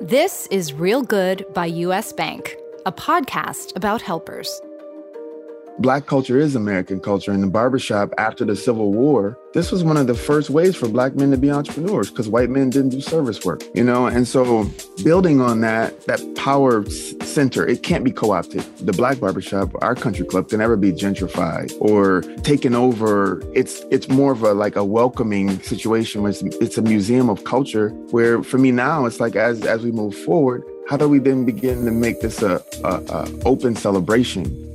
This is Real Good by US Bank, a podcast about helpers. Black culture is American culture. In the barbershop after the Civil War, this was one of the first ways for Black men to be entrepreneurs because white men didn't do service work, you know? And so, building on that, that power center, it can't be co opted. The Black barbershop, our country club, can never be gentrified or taken over. It's it's more of a like a welcoming situation where it's, it's a museum of culture where for me now, it's like as, as we move forward, how do we then begin to make this a, a, a open celebration?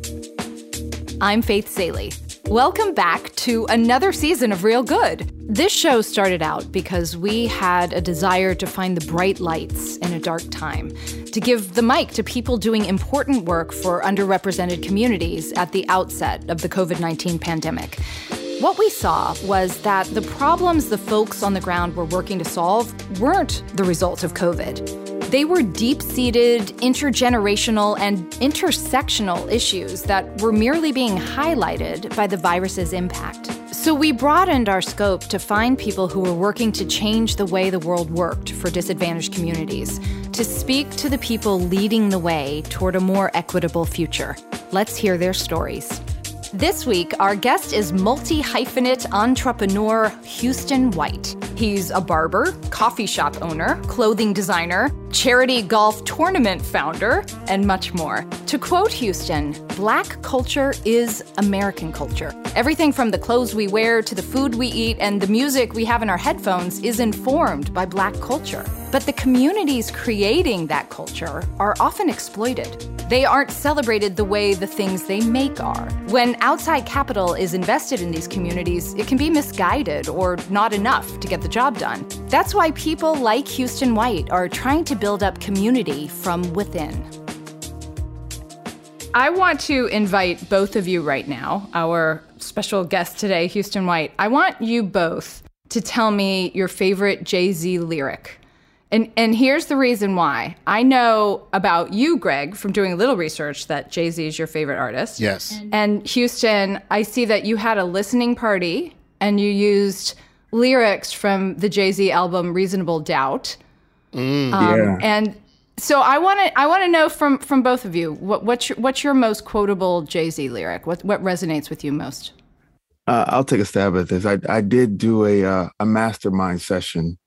I'm Faith Salie. Welcome back to another season of Real Good. This show started out because we had a desire to find the bright lights in a dark time, to give the mic to people doing important work for underrepresented communities at the outset of the COVID 19 pandemic. What we saw was that the problems the folks on the ground were working to solve weren't the result of COVID. They were deep seated, intergenerational, and intersectional issues that were merely being highlighted by the virus's impact. So we broadened our scope to find people who were working to change the way the world worked for disadvantaged communities, to speak to the people leading the way toward a more equitable future. Let's hear their stories. This week, our guest is multi hyphenate entrepreneur Houston White. He's a barber, coffee shop owner, clothing designer, charity golf tournament founder, and much more. To quote Houston, Black culture is American culture. Everything from the clothes we wear to the food we eat and the music we have in our headphones is informed by Black culture. But the communities creating that culture are often exploited. They aren't celebrated the way the things they make are. When outside capital is invested in these communities, it can be misguided or not enough to get the job done. That's why people like Houston White are trying to build up community from within. I want to invite both of you right now, our special guest today, Houston White. I want you both to tell me your favorite Jay Z lyric. And and here's the reason why. I know about you, Greg, from doing a little research that Jay Z is your favorite artist. Yes. And Houston, I see that you had a listening party and you used lyrics from the Jay Z album Reasonable Doubt. Mm, um, yeah. And so I want to I want to know from from both of you what what's your, what's your most quotable Jay Z lyric? What what resonates with you most? Uh, I'll take a stab at this. I I did do a uh, a mastermind session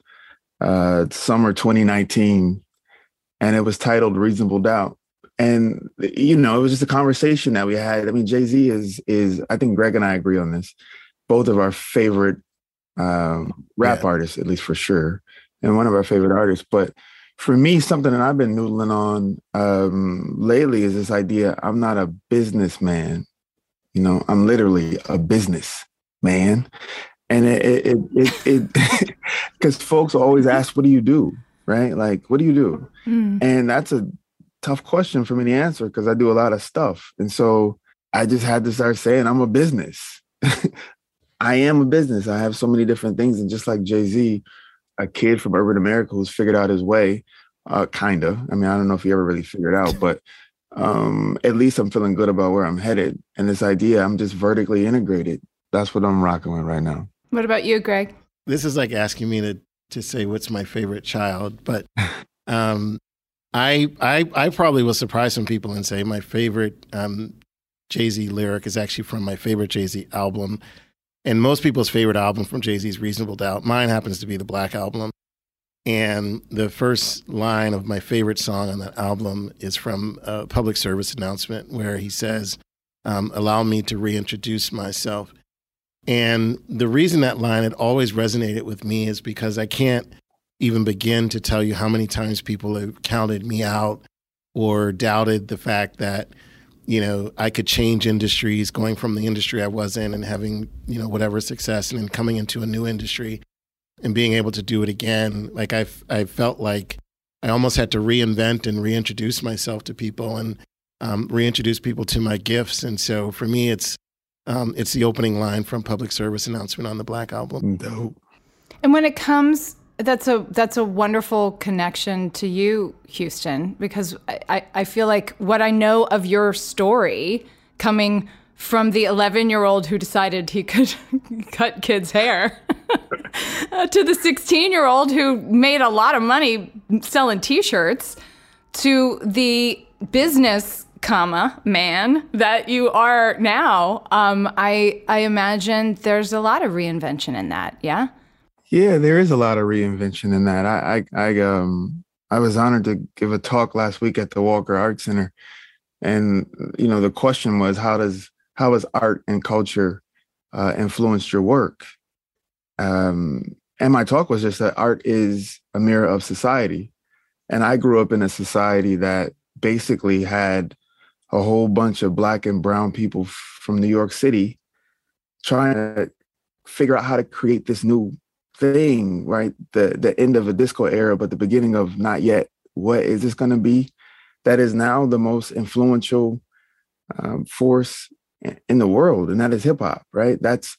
uh, summer 2019, and it was titled "Reasonable Doubt." And you know, it was just a conversation that we had. I mean, Jay Z is is I think Greg and I agree on this. Both of our favorite um, rap yeah. artists, at least for sure, and one of our favorite artists. But for me, something that I've been noodling on um, lately is this idea I'm not a businessman. You know, I'm literally a business man. And it, it, it, it, because folks always ask, what do you do? Right? Like, what do you do? Mm. And that's a tough question for me to answer because I do a lot of stuff. And so I just had to start saying, I'm a business. I am a business. I have so many different things. And just like Jay Z, a kid from urban America who's figured out his way, uh, kind of. I mean, I don't know if he ever really figured out, but um, at least I'm feeling good about where I'm headed. And this idea, I'm just vertically integrated. That's what I'm rocking with right now. What about you, Greg? This is like asking me to to say what's my favorite child, but um, I I I probably will surprise some people and say my favorite um, Jay Z lyric is actually from my favorite Jay Z album. And most people's favorite album from Jay Z is Reasonable Doubt. Mine happens to be the Black Album. And the first line of my favorite song on that album is from a public service announcement where he says, um, Allow me to reintroduce myself. And the reason that line had always resonated with me is because I can't even begin to tell you how many times people have counted me out or doubted the fact that you know, I could change industries going from the industry I was in and having, you know, whatever success and then coming into a new industry and being able to do it again. Like I, I felt like I almost had to reinvent and reintroduce myself to people and um, reintroduce people to my gifts. And so for me, it's, um, it's the opening line from public service announcement on the Black Album. Dope. And when it comes that's a that's a wonderful connection to you, Houston, because I, I feel like what I know of your story coming from the 11 year old who decided he could cut kids' hair to the 16 year old who made a lot of money selling T-shirts to the business comma man that you are now. Um, I I imagine there's a lot of reinvention in that. Yeah. Yeah, there is a lot of reinvention in that. I I, I um I was honored to give a talk last week at the Walker Art Center, and you know the question was how does how has art and culture uh, influenced your work? Um, and my talk was just that art is a mirror of society, and I grew up in a society that basically had a whole bunch of black and brown people from New York City trying to figure out how to create this new thing, right? The the end of a disco era, but the beginning of not yet. What is this going to be? That is now the most influential um, force in the world, and that is hip hop, right? That's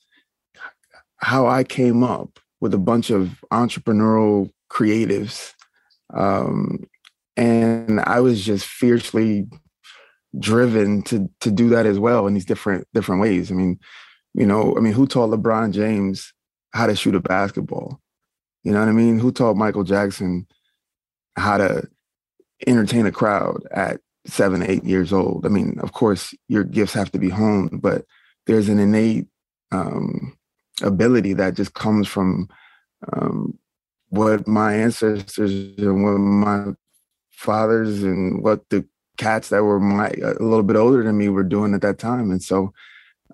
how I came up with a bunch of entrepreneurial creatives, um, and I was just fiercely driven to to do that as well in these different different ways. I mean, you know, I mean, who taught LeBron James how to shoot a basketball? You know what I mean? Who taught Michael Jackson how to entertain a crowd at seven, eight years old? I mean, of course, your gifts have to be honed, but there's an innate um, ability that just comes from um, what my ancestors and what my fathers and what the cats that were my a little bit older than me were doing at that time and so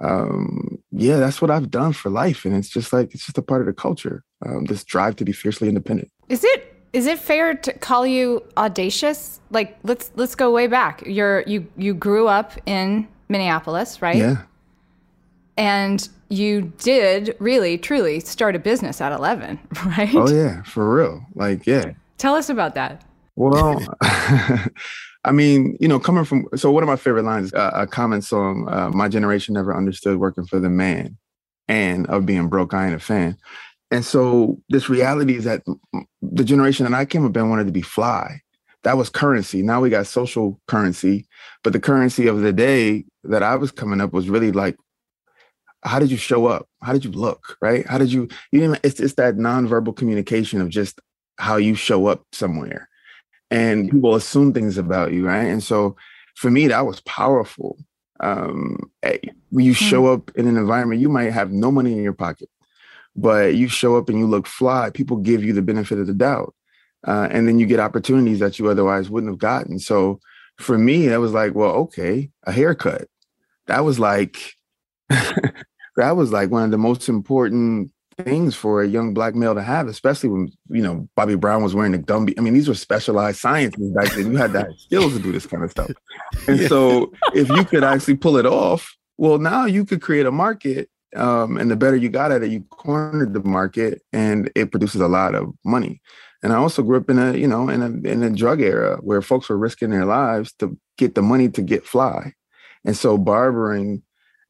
um yeah that's what i've done for life and it's just like it's just a part of the culture um, this drive to be fiercely independent. Is it is it fair to call you audacious? Like let's let's go way back. You're you you grew up in minneapolis right? Yeah. And you did really truly start a business at 11 right? Oh yeah for real. Like yeah. Tell us about that. Well I mean, you know, coming from so one of my favorite lines, uh, a common song, uh, "My generation never understood working for the man," and of being broke, I ain't a fan. And so this reality is that the generation that I came up in wanted to be fly. That was currency. Now we got social currency, but the currency of the day that I was coming up was really like, how did you show up? How did you look? Right? How did you? You know, it's it's that nonverbal communication of just how you show up somewhere and people assume things about you, right? And so for me, that was powerful. Um, eh, when you show hmm. up in an environment, you might have no money in your pocket, but you show up and you look fly. People give you the benefit of the doubt, uh, and then you get opportunities that you otherwise wouldn't have gotten. So for me, that was like, well, okay, a haircut. That was like, that was like one of the most important things for a young black male to have, especially when you know Bobby Brown was wearing the Gumby. I mean, these were specialized sciences back then. You had to have skills to do this kind of stuff. And yeah. so, if you could actually pull it off, well, now you could create a market. Um, and the better you got at it, you cornered the market, and it produces a lot of money. And I also grew up in a, you know, in a in a drug era where folks were risking their lives to get the money to get fly. And so barbering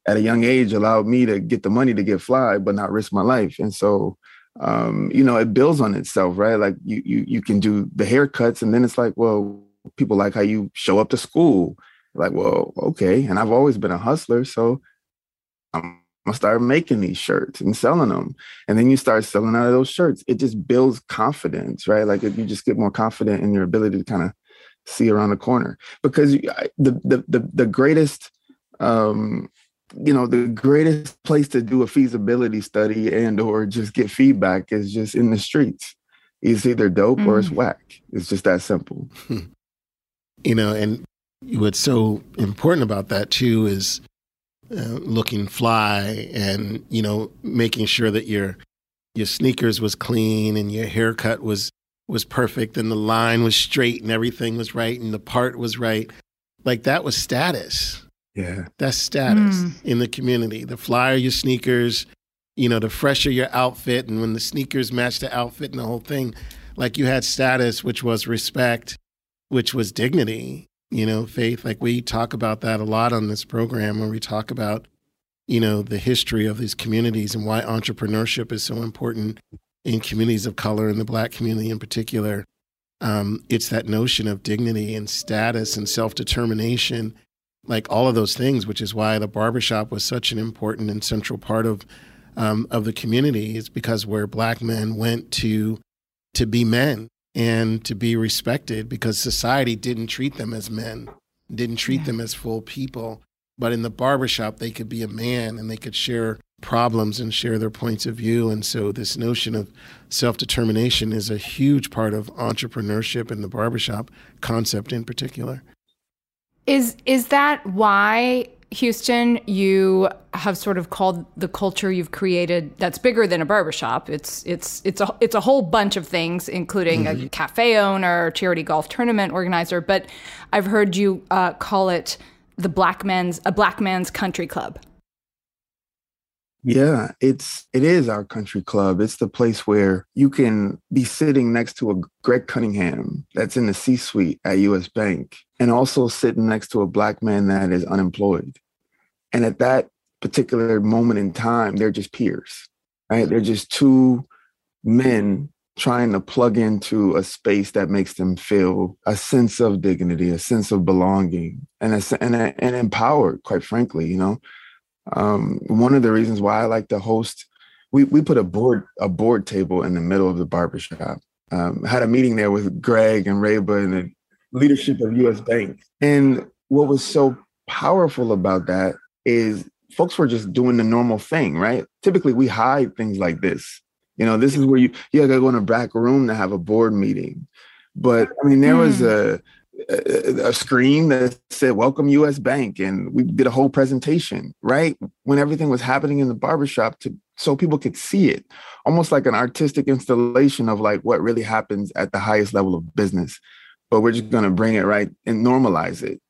at a young age allowed me to get the money to get fly, but not risk my life. And so, um, you know, it builds on itself, right? Like you, you, you can do the haircuts, and then it's like, well, people like how you show up to school. Like, well, okay. And I've always been a hustler, so I'm gonna start making these shirts and selling them. And then you start selling out of those shirts. It just builds confidence, right? Like you just get more confident in your ability to kind of see around the corner because the the the, the greatest um you know the greatest place to do a feasibility study and or just get feedback is just in the streets it's either dope mm. or it's mm. whack it's just that simple you know and what's so important about that too is uh, looking fly and you know making sure that your your sneakers was clean and your haircut was was perfect and the line was straight and everything was right and the part was right like that was status yeah. That's status mm. in the community. The flyer your sneakers, you know, the fresher your outfit, and when the sneakers match the outfit and the whole thing, like you had status, which was respect, which was dignity, you know, faith. Like we talk about that a lot on this program when we talk about, you know, the history of these communities and why entrepreneurship is so important in communities of color and the black community in particular. Um, it's that notion of dignity and status and self determination like all of those things, which is why the barbershop was such an important and central part of um, of the community. Is because where black men went to to be men and to be respected because society didn't treat them as men, didn't treat yeah. them as full people. But in the barbershop, they could be a man and they could share problems and share their points of view. And so, this notion of self determination is a huge part of entrepreneurship in the barbershop concept in particular. Is, is that why Houston, you have sort of called the culture you've created that's bigger than a barbershop. It's it's it's a it's a whole bunch of things, including mm-hmm. a cafe owner, charity golf tournament organizer. But I've heard you uh, call it the black man's a black man's country club. Yeah, it's it is our country club. It's the place where you can be sitting next to a Greg Cunningham that's in the C-suite at US Bank and also sitting next to a black man that is unemployed. And at that particular moment in time, they're just peers. Right? They're just two men trying to plug into a space that makes them feel a sense of dignity, a sense of belonging, and a, and, a, and empowered. Quite frankly, you know, um, one of the reasons why I like to host, we we put a board a board table in the middle of the barbershop. Um, had a meeting there with Greg and Reba and the leadership of U.S. Bank. And what was so powerful about that is folks were just doing the normal thing, right? Typically, we hide things like this. You know, this is where you you gotta go in a back room to have a board meeting. But I mean, there was hmm. a a, screen that said welcome us bank and we did a whole presentation right? When everything was happening in the barbershop to so people could see it. Almost like an artistic installation of like what really happens at the highest level of business. But we're just going to bring it right and normalize it.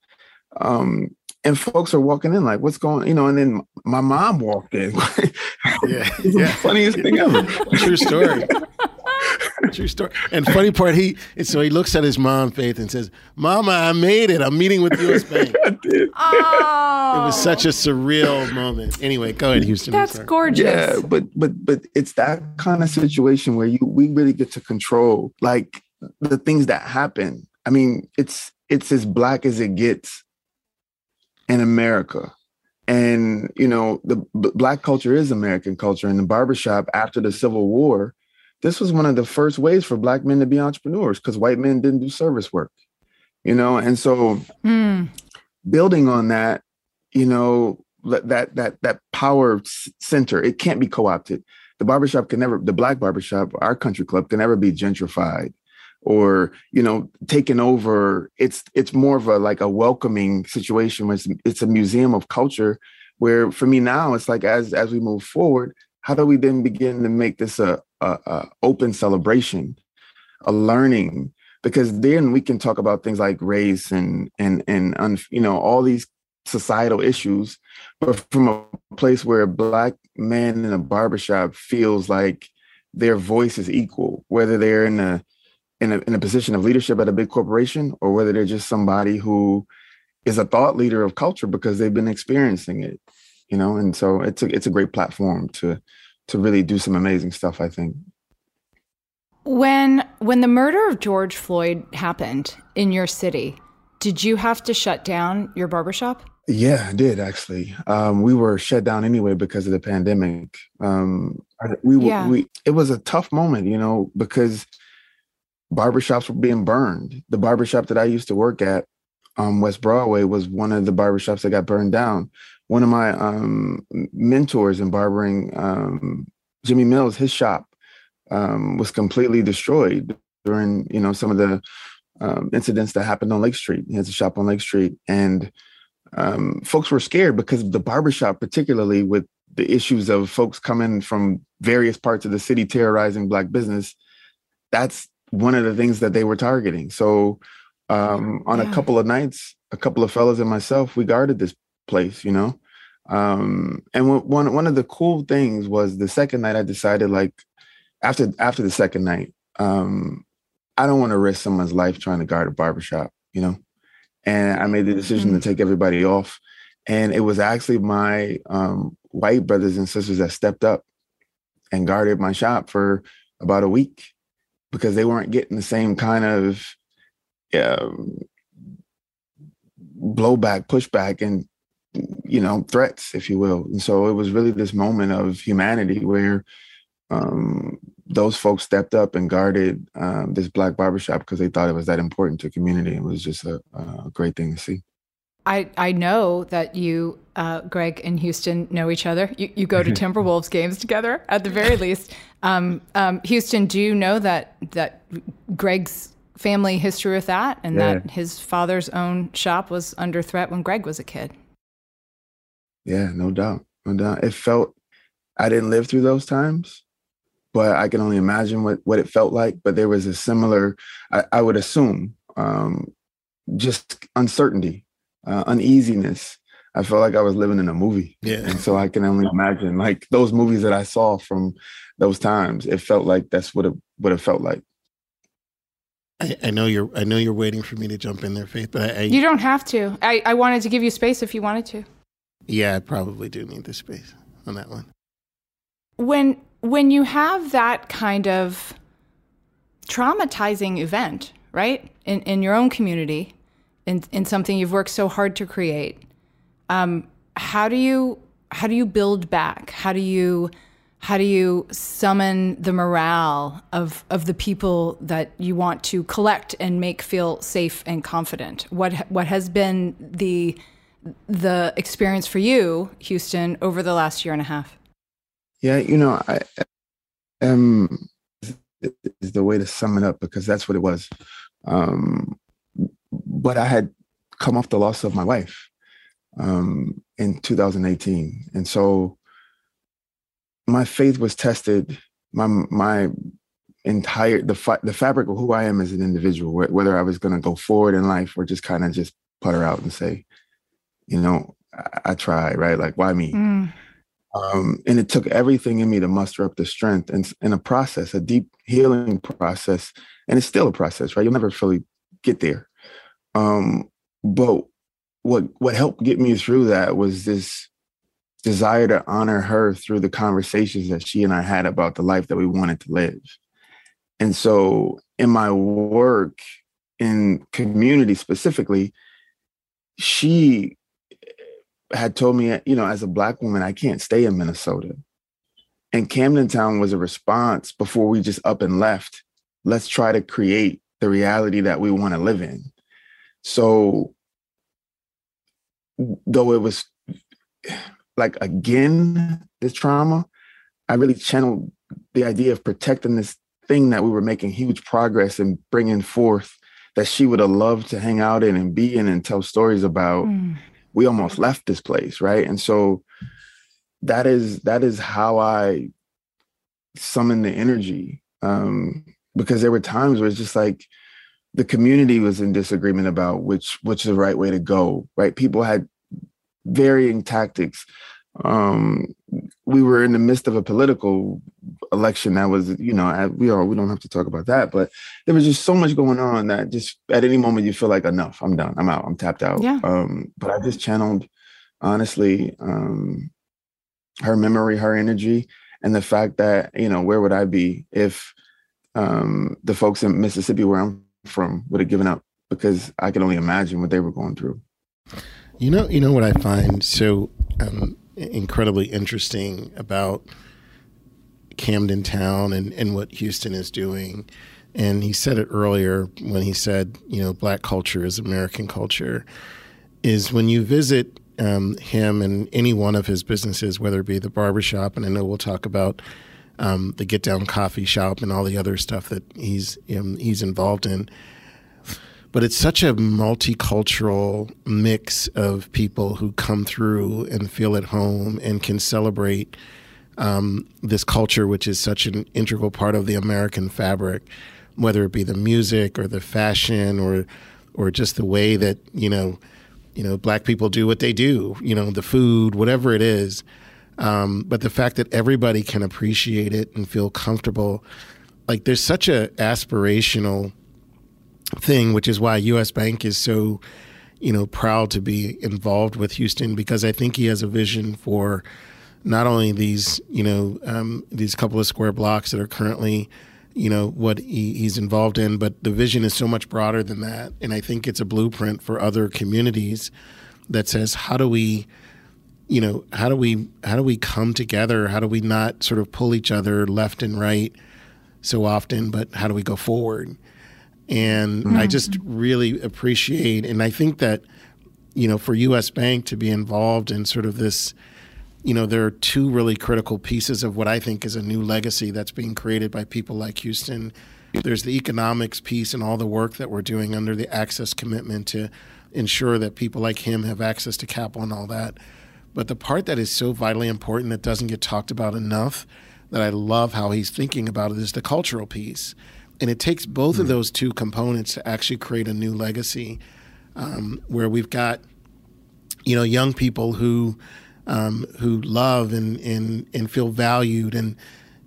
Um and folks are walking in like what's going you know and then my mom walked in. Yeah, yeah. funniest thing ever. True story True story. And funny part, he so he looks at his mom, Faith, and says, "Mama, I made it. I'm meeting with U.S. Bank." oh, it was such a surreal moment. Anyway, go ahead, Houston. That's gorgeous. Yeah, but but but it's that kind of situation where you we really get to control like the things that happen. I mean, it's it's as black as it gets in America. And you know, the b- black culture is American culture. In the barbershop after the Civil War, this was one of the first ways for black men to be entrepreneurs because white men didn't do service work you know? And so mm. building on that you know that that that power center it can't be co-opted. The barbershop can never the black barbershop our country club can never be gentrified or you know taken over. It's it's more of a like a welcoming situation where it's, it's a museum of culture where for me now it's like as as we move forward how do we then begin to make this a, a, a open celebration, a learning? Because then we can talk about things like race and and and you know all these societal issues, but from a place where a black man in a barbershop feels like their voice is equal, whether they're in a in a in a position of leadership at a big corporation or whether they're just somebody who is a thought leader of culture because they've been experiencing it you know? And so it's a it's a great platform to to really do some amazing stuff i think. When when the murder of george floyd happened in your city did you have to shut down your barbershop? Yeah i did actually. Um, we were shut down anyway because of the pandemic. Um, we, yeah. we it was a tough moment you know because barbershops were being burned. The barbershop that i used to work at um, west broadway was one of the barbershops that got burned down one of my um, mentors in barbering, um, Jimmy Mills, his shop um, was completely destroyed during you know some of the um, incidents that happened on Lake Street. He has a shop on Lake Street, and um, folks were scared because the barbershop, particularly with the issues of folks coming from various parts of the city terrorizing black business, that's one of the things that they were targeting. So um, on yeah. a couple of nights, a couple of fellas and myself, we guarded this place, you know. Um, and one one of the cool things was the second night I decided like after after the second night, um, I don't want to risk someone's life trying to guard a barbershop, you know. And I made the decision mm-hmm. to take everybody off. And it was actually my um, white brothers and sisters that stepped up and guarded my shop for about a week because they weren't getting the same kind of um, blowback, pushback, and you know, threats, if you will. And so it was really this moment of humanity where um, those folks stepped up and guarded um, this black barbershop because they thought it was that important to community. It was just a, a great thing to see. I, I know that you, uh, Greg and Houston, know each other. You, you go to Timberwolves games together at the very least. Um, um, Houston, do you know that that Greg's family history with that, and yeah. that his father's own shop was under threat when Greg was a kid? Yeah, no doubt, no doubt. It felt I didn't live through those times, but I can only imagine what what it felt like. But there was a similar, I, I would assume, um, just uncertainty, uh, uneasiness. I felt like I was living in a movie. Yeah. And so I can only imagine like those movies that I saw from those times. It felt like that's what it what it felt like. I, I, know you're. I know you're waiting for me to jump in there, Faith. But I, I, you don't have to. I, I wanted to give you space if you wanted to. Yeah, I probably do need the space on that one. When when you have that kind of traumatizing event, right, in in your own community, in in something you've worked so hard to create, um, how do you how do you build back? How do you how do you summon the morale of, of the people that you want to collect and make feel safe and confident? What what has been the the experience for you, Houston, over the last year and a half? Yeah, you know, I um is the way to sum it up because that's what it was. Um, but I had come off the loss of my wife um, in 2018, and so my faith was tested. My my entire the the fabric of who I am as an individual, whether I was going to go forward in life or just kind of just putter out and say, you know, I, I tried, right? Like, why me? Mm. Um, and it took everything in me to muster up the strength and in a process, a deep healing process. And it's still a process, right? You'll never fully get there. Um, but what what helped get me through that was this desire to honor her through the conversations that she and I had about the life that we wanted to live. And so in my work in community specifically, she had told me, you know, as a black woman, I can't stay in Minnesota. And Camden Town was a response before we just up and left. Let's try to create the reality that we want to live in. So, though it was like again, this trauma, I really channeled the idea of protecting this thing that we were making huge progress in bringing forth that she would have loved to hang out in and be in and tell stories about. Mm we almost left this place, right? And so that is that is how I summon the energy. Um, because there were times where it's just like the community was in disagreement about which which is the right way to go, right? People had varying tactics. Um, we were in the midst of a political election that was, you know, we are we don't have to talk about that, but there was just so much going on that just at any moment you feel like enough, I'm done, I'm out, I'm tapped out. Yeah. Um, but I just channeled, honestly, um, her memory, her energy, and the fact that you know where would I be if um, the folks in Mississippi where I'm from would have given up because I can only imagine what they were going through. You know, you know what I find so um, incredibly interesting about Camden Town and, and what Houston is doing. And he said it earlier when he said, you know, black culture is American culture, is when you visit um, him and any one of his businesses, whether it be the barbershop, and I know we'll talk about um, the Get Down Coffee Shop and all the other stuff that he's um, he's involved in. But it's such a multicultural mix of people who come through and feel at home and can celebrate um, this culture, which is such an integral part of the American fabric, whether it be the music or the fashion or or just the way that you know you know black people do what they do, you know the food, whatever it is. Um, but the fact that everybody can appreciate it and feel comfortable, like there's such a aspirational thing, which is why U.S. Bank is so you know proud to be involved with Houston because I think he has a vision for not only these you know um, these couple of square blocks that are currently you know what he, he's involved in, but the vision is so much broader than that, and I think it's a blueprint for other communities that says how do we you know how do we how do we come together how do we not sort of pull each other left and right so often, but how do we go forward? And mm-hmm. I just really appreciate, and I think that, you know, for US Bank to be involved in sort of this, you know, there are two really critical pieces of what I think is a new legacy that's being created by people like Houston. There's the economics piece and all the work that we're doing under the access commitment to ensure that people like him have access to capital and all that. But the part that is so vitally important that doesn't get talked about enough, that I love how he's thinking about it, is the cultural piece. And it takes both mm-hmm. of hmm. those two components to actually create a new legacy um, where we've got, you know, young people who um, who love and, and and feel valued and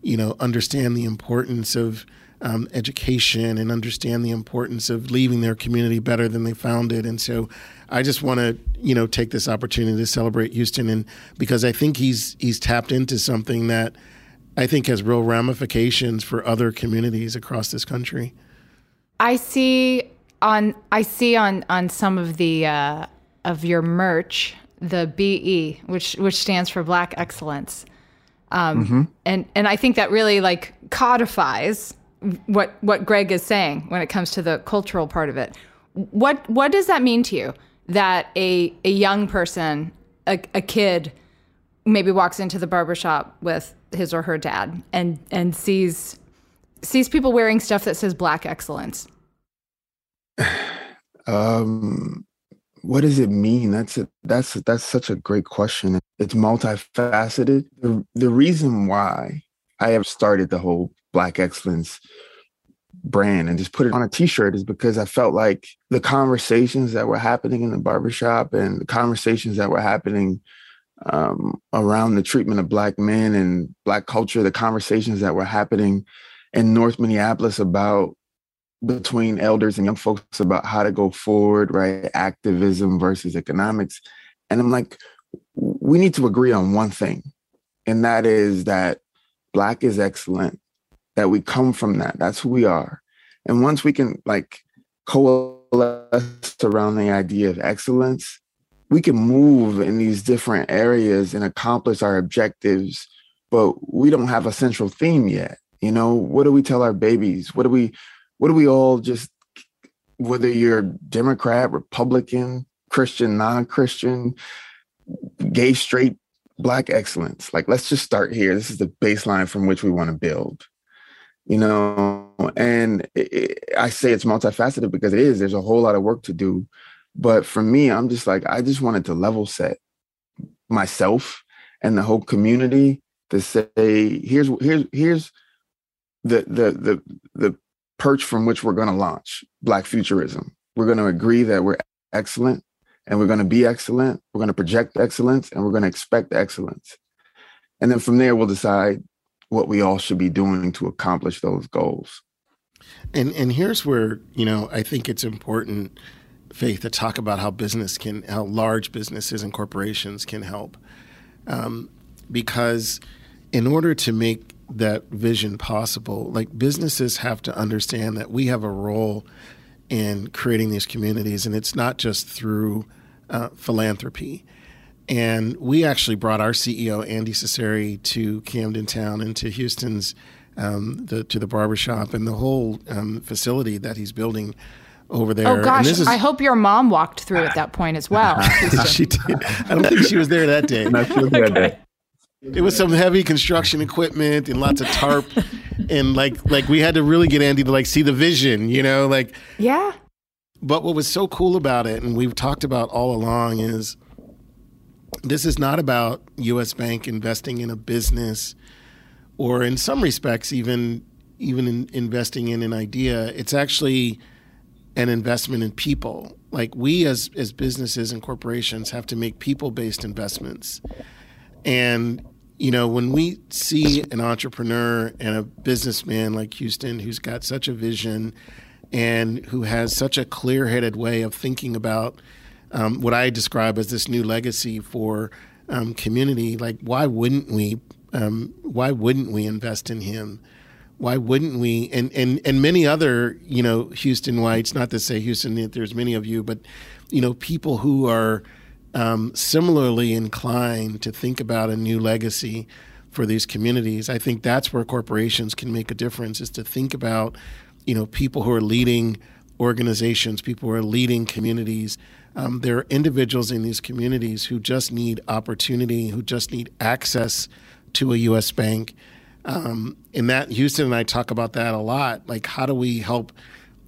you know understand the importance of um, education and understand the importance of leaving their community better than they found it. And so, I just want to you know take this opportunity to celebrate Houston and because I think he's he's tapped into something that I think has real ramifications for other communities across this country. I see on I see on on some of the uh, of your merch the BE, which which stands for Black Excellence, um, mm-hmm. and and I think that really like codifies what what Greg is saying when it comes to the cultural part of it. What what does that mean to you that a a young person, a, a kid, maybe walks into the barbershop with his or her dad and and sees sees people wearing stuff that says Black Excellence? Um, what does it mean? That's a, that's that's such a great question. It's multifaceted. The, the reason why I have started the whole Black Excellence brand and just put it on a t-shirt is because I felt like the conversations that were happening in the barbershop and the conversations that were happening um, around the treatment of black men and black culture, the conversations that were happening in North Minneapolis about between elders and young folks about how to go forward, right? Activism versus economics. And I'm like, we need to agree on one thing, and that is that Black is excellent, that we come from that. That's who we are. And once we can like coalesce around the idea of excellence, we can move in these different areas and accomplish our objectives, but we don't have a central theme yet. You know, what do we tell our babies? What do we what do we all just whether you're Democrat, Republican, Christian, non-Christian, gay, straight, black excellence. Like let's just start here. This is the baseline from which we want to build. You know, and it, it, I say it's multifaceted because it is. There's a whole lot of work to do. But for me, I'm just like I just wanted to level set myself and the whole community to say here's here's here's the the the the perch from which we're going to launch Black futurism. We're going to agree that we're excellent and we're going to be excellent. We're going to project excellence and we're going to expect excellence. And then from there, we'll decide what we all should be doing to accomplish those goals. And and here's where you know I think it's important, Faith, to talk about how business can, how large businesses and corporations can help, um, because in order to make that vision possible. Like businesses have to understand that we have a role in creating these communities, and it's not just through uh, philanthropy. And we actually brought our CEO Andy Cecere to Camden Town and to Houston's um, the, to the barbershop and the whole um, facility that he's building over oh, there. Oh gosh, is, I hope your mom walked through at that point as well. she did. I don't think she was there that day. Not sure okay. that day. It was some heavy construction equipment and lots of tarp, and like like we had to really get Andy to like see the vision, you know, like yeah. But what was so cool about it, and we've talked about all along, is this is not about U.S. Bank investing in a business, or in some respects, even even in investing in an idea. It's actually an investment in people. Like we as as businesses and corporations have to make people based investments. And you know, when we see an entrepreneur and a businessman like Houston who's got such a vision and who has such a clear headed way of thinking about um, what I describe as this new legacy for um, community, like why wouldn't we? Um, why wouldn't we invest in him? Why wouldn't we? And and and many other, you know, Houston whites. Not to say Houston, there's many of you, but you know, people who are um, similarly inclined to think about a new legacy for these communities. I think that's where corporations can make a difference is to think about, you know, people who are leading organizations, people who are leading communities. Um, there are individuals in these communities who just need opportunity, who just need access to a U.S. bank. Um, and that Houston and I talk about that a lot. Like, how do we help,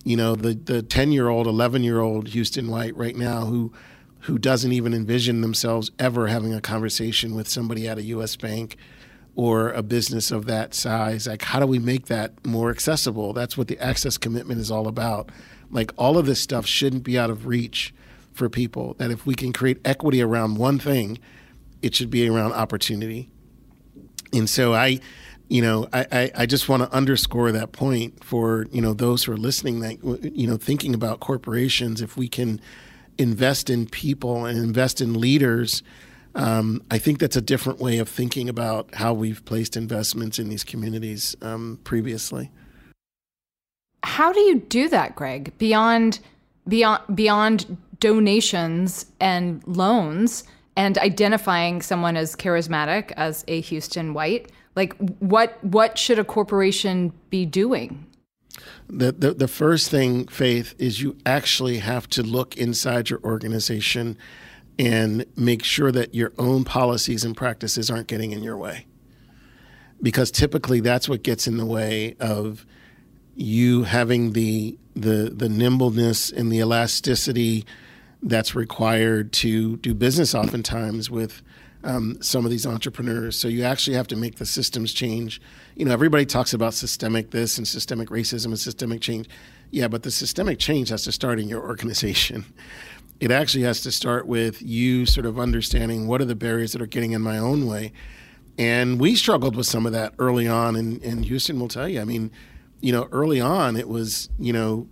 you know, the the ten year old, eleven year old Houston White right now who who doesn't even envision themselves ever having a conversation with somebody at a U.S. bank or a business of that size. Like, how do we make that more accessible? That's what the access commitment is all about. Like, all of this stuff shouldn't be out of reach for people. That if we can create equity around one thing, it should be around opportunity. And so I, you know, I, I, I just want to underscore that point for, you know, those who are listening that, you know, thinking about corporations, if we can invest in people and invest in leaders, um, I think that's a different way of thinking about how we've placed investments in these communities um, previously. How do you do that, Greg? Beyond beyond beyond donations and loans and identifying someone as charismatic as a Houston White, like what what should a corporation be doing? The, the, the first thing, Faith, is you actually have to look inside your organization and make sure that your own policies and practices aren't getting in your way. Because typically that's what gets in the way of you having the the the nimbleness and the elasticity that's required to do business oftentimes with um, some of these entrepreneurs. So you actually have to make the systems change. You know, everybody talks about systemic this and systemic racism and systemic change. Yeah, but the systemic change has to start in your organization. It actually has to start with you sort of understanding what are the barriers that are getting in my own way. And we struggled with some of that early on, and, and Houston will tell you. I mean, you know, early on, it was, you know,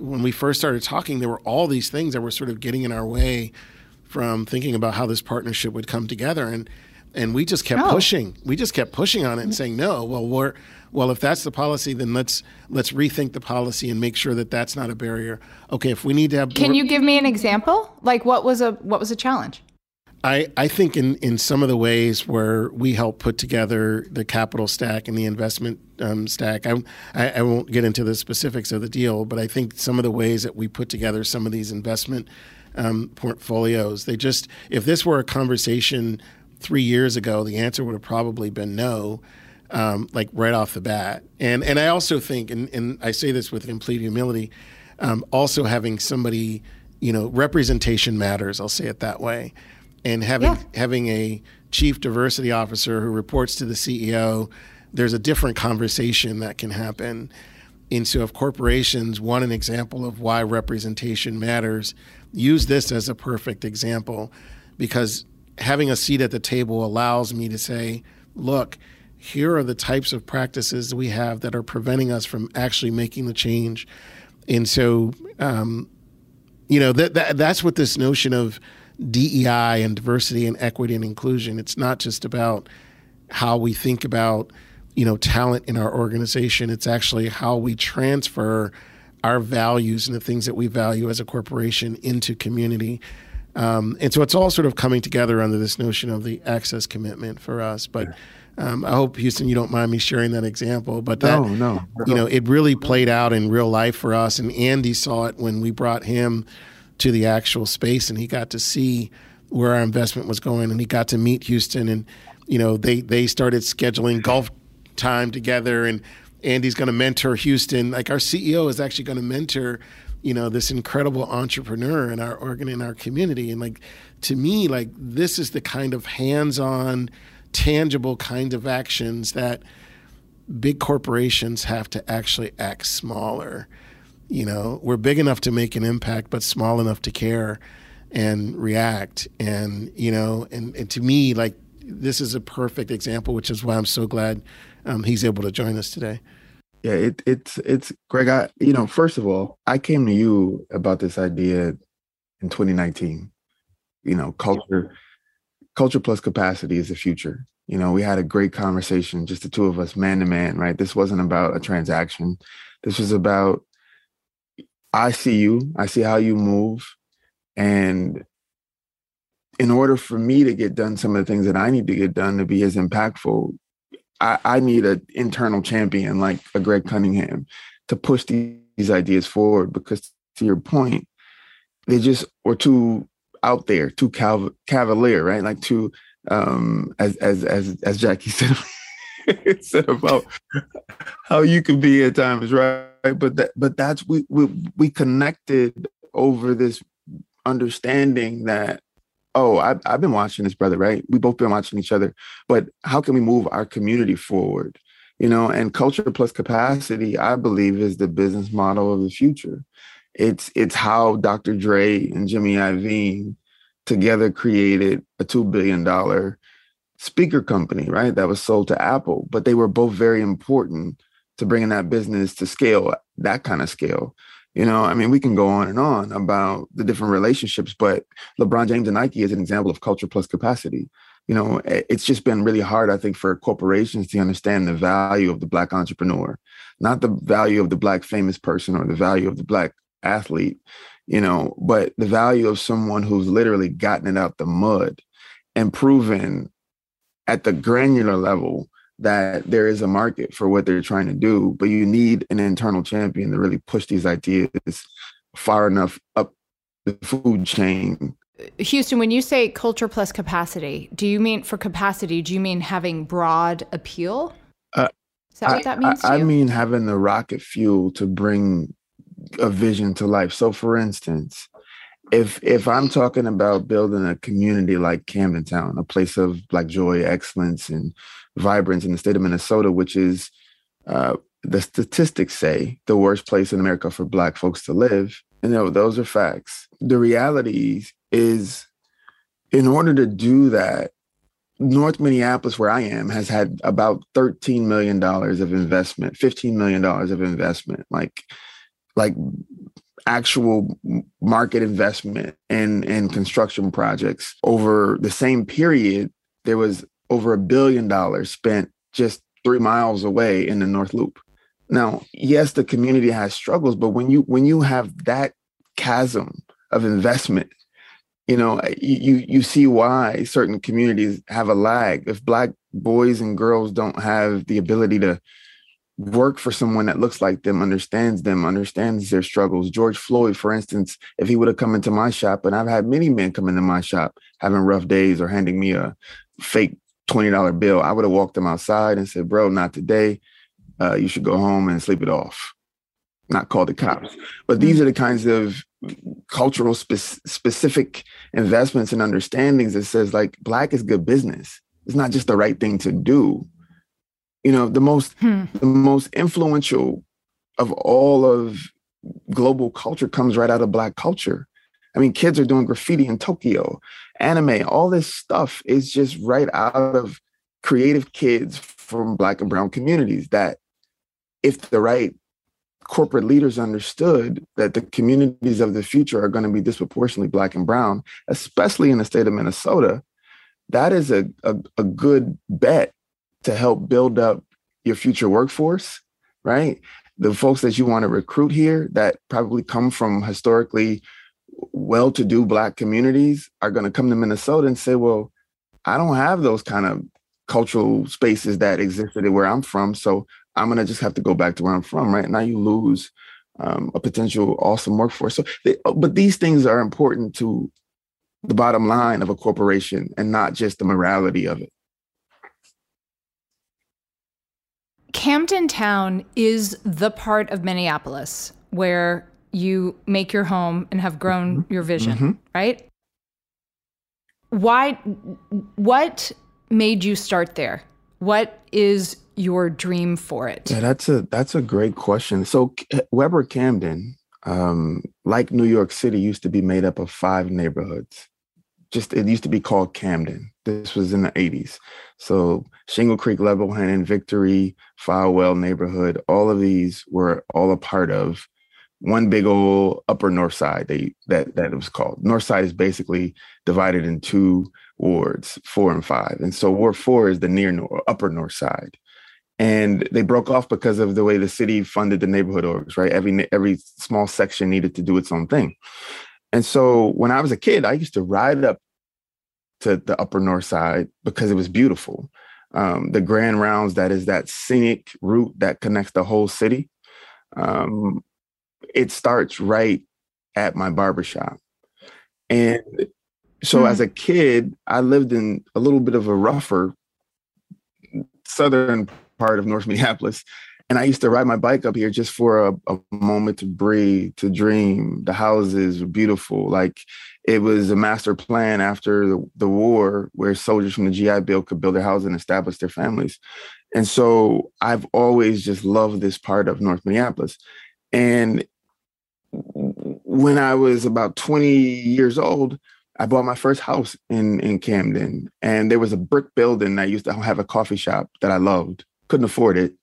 when we first started talking, there were all these things that were sort of getting in our way from thinking about how this partnership would come together. And and we just kept oh. pushing. We just kept pushing on it and saying no well we're well if that's the policy then let's let's rethink the policy and make sure that that's not a barrier. Okay if we need to have can you give me an example? Like what was a what was a challenge? I, I think in, in some of the ways where we help put together the capital stack and the investment um, stack, I, I, I won't get into the specifics of the deal, but I think some of the ways that we put together some of these investment um, portfolios. They just, if this were a conversation three years ago, the answer would have probably been no, um, like right off the bat. And and I also think, and, and I say this with complete humility, um, also having somebody, you know, representation matters. I'll say it that way, and having yeah. having a chief diversity officer who reports to the CEO, there's a different conversation that can happen. And so, if corporations want an example of why representation matters, use this as a perfect example because having a seat at the table allows me to say, look, here are the types of practices we have that are preventing us from actually making the change. And so, um, you know, that, that that's what this notion of DEI and diversity and equity and inclusion. It's not just about how we think about, you know, talent in our organization. It's actually how we transfer our values and the things that we value as a corporation into community. Um, and so it's all sort of coming together under this notion of the access commitment for us. But um, I hope Houston, you don't mind me sharing that example. But that, no, no, you know, it really played out in real life for us. And Andy saw it when we brought him to the actual space, and he got to see where our investment was going, and he got to meet Houston, and you know, they they started scheduling golf time together and Andy's going to mentor Houston. Like our CEO is actually going to mentor, you know, this incredible entrepreneur in our organ in our community. And like to me, like this is the kind of hands-on, tangible kind of actions that big corporations have to actually act smaller. You know, we're big enough to make an impact, but small enough to care and react. And you know, and, and to me, like this is a perfect example, which is why I'm so glad um, he's able to join us today. Yeah, it, it's it's Greg. I you know, first of all, I came to you about this idea in 2019. You know, culture, culture plus capacity is the future. You know, we had a great conversation, just the two of us, man to man. Right. This wasn't about a transaction. This was about I see you. I see how you move, and in order for me to get done some of the things that I need to get done to be as impactful, I, I need an internal champion like a Greg Cunningham to push these, ideas forward. Because to your point, they just were too out there, too cav- cavalier, right? Like too, um, as as as as Jackie said, said about how you can be at times, right? But that but that's we we we connected over this understanding that oh I've, I've been watching this brother right? We both been watching each other. But how can we move our community forward? You know and culture plus capacity i believe is the business model of the future. It's it's how dr dre and jimmy iovine together created a $2 billion speaker company right that was sold to apple. But they were both very important to bringing that business to scale that kind of scale you know, I mean, we can go on and on about the different relationships, but LeBron James and Nike is an example of culture plus capacity. You know, it's just been really hard, I think, for corporations to understand the value of the Black entrepreneur, not the value of the Black famous person or the value of the Black athlete, you know, but the value of someone who's literally gotten it out the mud and proven at the granular level that there is a market for what they're trying to do, but you need an internal champion to really push these ideas far enough up the food chain. Houston, when you say culture plus capacity, do you mean for capacity, do you mean having broad appeal? Uh, is that I, what that means? I, I mean having the rocket fuel to bring a vision to life. So for instance, if if I'm talking about building a community like Camden Town, a place of black joy, excellence, and vibrance in the state of Minnesota, which is uh, the statistics say the worst place in America for Black folks to live. And you know, those are facts. The reality is, in order to do that, North Minneapolis, where I am, has had about $13 million of investment, $15 million of investment, like, like actual market investment in, in construction projects. Over the same period, there was over a billion dollars spent just three miles away in the North Loop. Now, yes, the community has struggles, but when you when you have that chasm of investment, you know, eh, you you see why certain communities have a lag. If black boys and girls don't have the ability to work for someone that looks like them, understands them, understands their struggles. George Floyd, for instance, if he would have come into my shop, and I've had many men come into my shop having rough days or handing me a fake $20 bill, I would have walked them outside and said, bro, not today. Uh, you should go home and sleep it off, not call the cops. But these mm. are the kinds of cultural spe- specific investments and understandings that says like black is good business. It's not just the right thing to do. You know, the most hmm. the most influential of all of global culture comes right out of black culture. I mean, kids are doing graffiti in Tokyo, anime, all this stuff is just right out of creative kids from Black and Brown communities. That if the right corporate leaders understood that the communities of the future are going to be disproportionately Black and Brown, especially in the state of Minnesota, that is a, a, a good bet to help build up your future workforce, right? The folks that you want to recruit here that probably come from historically well-to-do black communities are going to come to Minnesota and say, "Well, I don't have those kind of cultural spaces that existed where I'm from, so I'm going to just have to go back to where I'm from." Right now, you lose um, a potential awesome workforce. So, they, but these things are important to the bottom line of a corporation and not just the morality of it. Camden Town is the part of Minneapolis where you make your home and have grown mm-hmm. your vision, mm-hmm. right? Why what made you start there? What is your dream for it? Yeah, that's a that's a great question. So Webber Camden, um, like New York City, used to be made up of five neighborhoods. Just it used to be called Camden. This was in the 80s. So Shingle Creek, Level Hand, Victory, Folwell neighborhood, all of these were all a part of one big old upper north side they that that it was called. North side is basically divided in two wards four and five. And so ward four is the near north, upper north side. And they broke off because of the way the city funded the neighborhood orgs right? Every every small section needed to do its own thing. And so when i was a kid i used to ride up to the Upper North Side because it was beautiful. Um, the Grand Rounds, that is that scenic route that connects the whole city. Um, it starts right at my barbershop. And so mm. as a kid, I lived in a little bit of a rougher southern part of North Minneapolis. And I used to ride my bike up here just for a, a moment to breathe, to dream. The houses were beautiful. Like it was a master plan after the, the war where soldiers from the GI Bill could build their houses and establish their families. And so I've always just loved this part of North Minneapolis. And when I was about 20 years old, I bought my first house in in Camden, and there was a brick building that used to have a coffee shop that I loved. Couldn't afford it,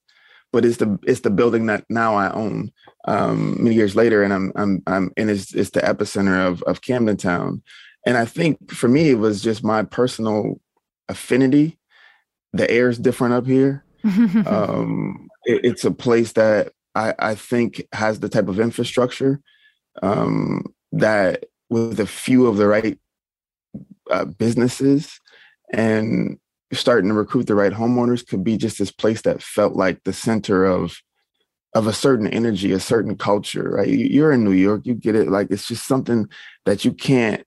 but it's the it's the building that now I own. Um, many years later, and I'm I'm I'm and it's it's the epicenter of of Camden Town, and I think for me it was just my personal affinity. The air is different up here. um, it, it's a place that I I think has the type of infrastructure um, that with a few of the right uh, businesses and starting to recruit the right homeowners could be just this place that felt like the center of of a certain energy, a certain culture, right? You're in New York, you get it. Like it's just something that you can't,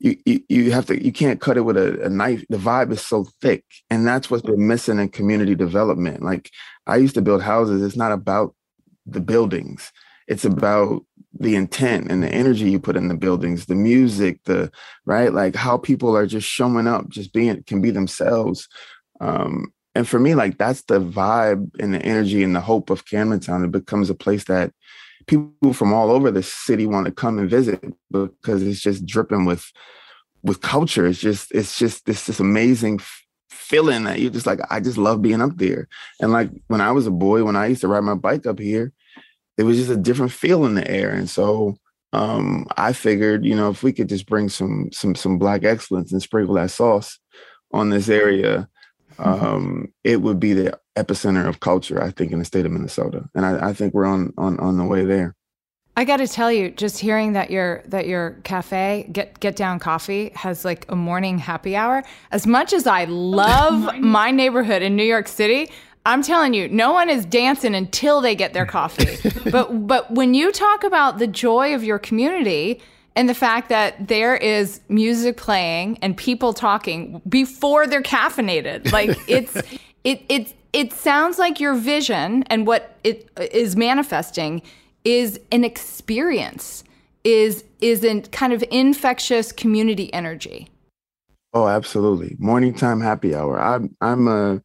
you you, you have to, you can't cut it with a, a, knife. The vibe is so thick, and that's what's been missing in community development. Like I used to build houses. It's not about the buildings. It's about the intent and the energy you put in the buildings, the music, the right, like how people are just showing up, just being can be themselves. Um, and for me, like that's the vibe and the energy and the hope of Camden Town. It becomes a place that people from all over the city want to come and visit because it's just dripping with with culture. It's just it's just this this amazing feeling that you're just like I just love being up there. And like when I was a boy, when I used to ride my bike up here, it was just a different feel in the air. And so um, I figured, you know, if we could just bring some some some black excellence and sprinkle that sauce on this area, mm-hmm. um, it would be the epicenter of culture, I think, in the state of Minnesota. And I, I think we're on on on the way there. I got to tell you, just hearing that your that your cafe get get down coffee has like a morning happy hour. As much as I love my neighborhood in New York City, I'm telling you, no one is dancing until they get their coffee. but but when you talk about the joy of your community and the fact that there is music playing and people talking before they're caffeinated, like it's it it it sounds like your vision and what it is manifesting is an experience, is is a kind of infectious community energy. Oh, absolutely. Morning time happy hour. I'm I'm a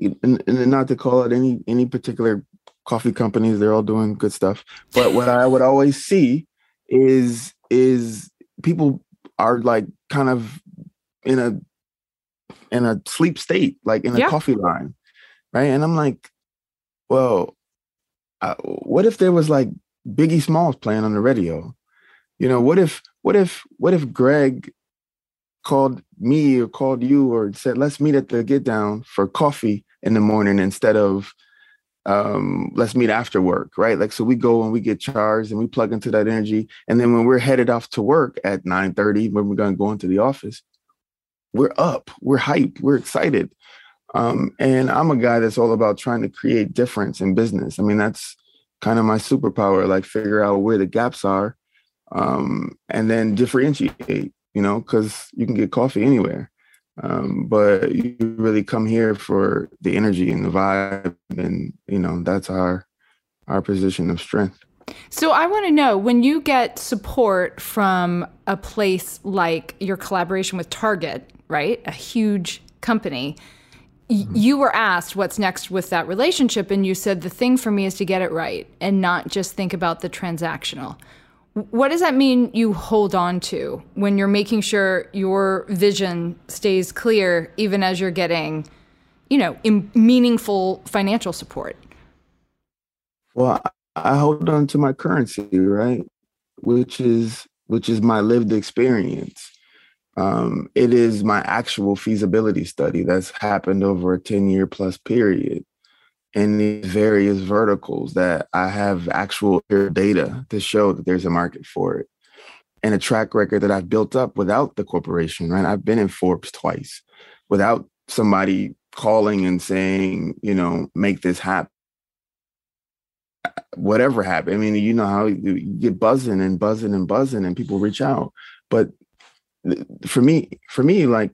and, and not to call out any any particular coffee companies, they're all doing good stuff. But what I would always see is is people are like kind of in a in a sleep state, like in a yeah. coffee line, right? And I'm like, well, uh, what if there was like Biggie Smalls playing on the radio? You know, what if what if what if Greg called me or called you or said, let's meet at the get down for coffee in the morning instead of um, let's meet after work, right? Like, so we go and we get charged and we plug into that energy. And then when we're headed off to work at 9 30, when we're going to go into the office, we're up, we're hyped, we're excited. Um, and I'm a guy that's all about trying to create difference in business. I mean, that's kind of my superpower, like figure out where the gaps are um, and then differentiate you know, because you can get coffee anywhere. Um, but you really come here for the energy and the vibe, and you know that's our our position of strength. So I want to know when you get support from a place like your collaboration with Target, right? A huge company. Mm-hmm. You were asked what's next with that relationship, and you said the thing for me is to get it right and not just think about the transactional. What does that mean you hold on to when you're making sure your vision stays clear, even as you're getting, you know, meaningful financial support? Well, I hold on to my currency, right? Which is which is my lived experience. Um, it is my actual feasibility study that's happened over a 10 year plus period in these various verticals that I have actual data to show that there's a market for it. and a track record that I've built up without the corporation, right? I've been in Forbes twice without somebody calling and saying, you know, make this happen. Whatever happened. I mean, you know how you get buzzing and buzzing and buzzing and people reach out. But for me, for me, like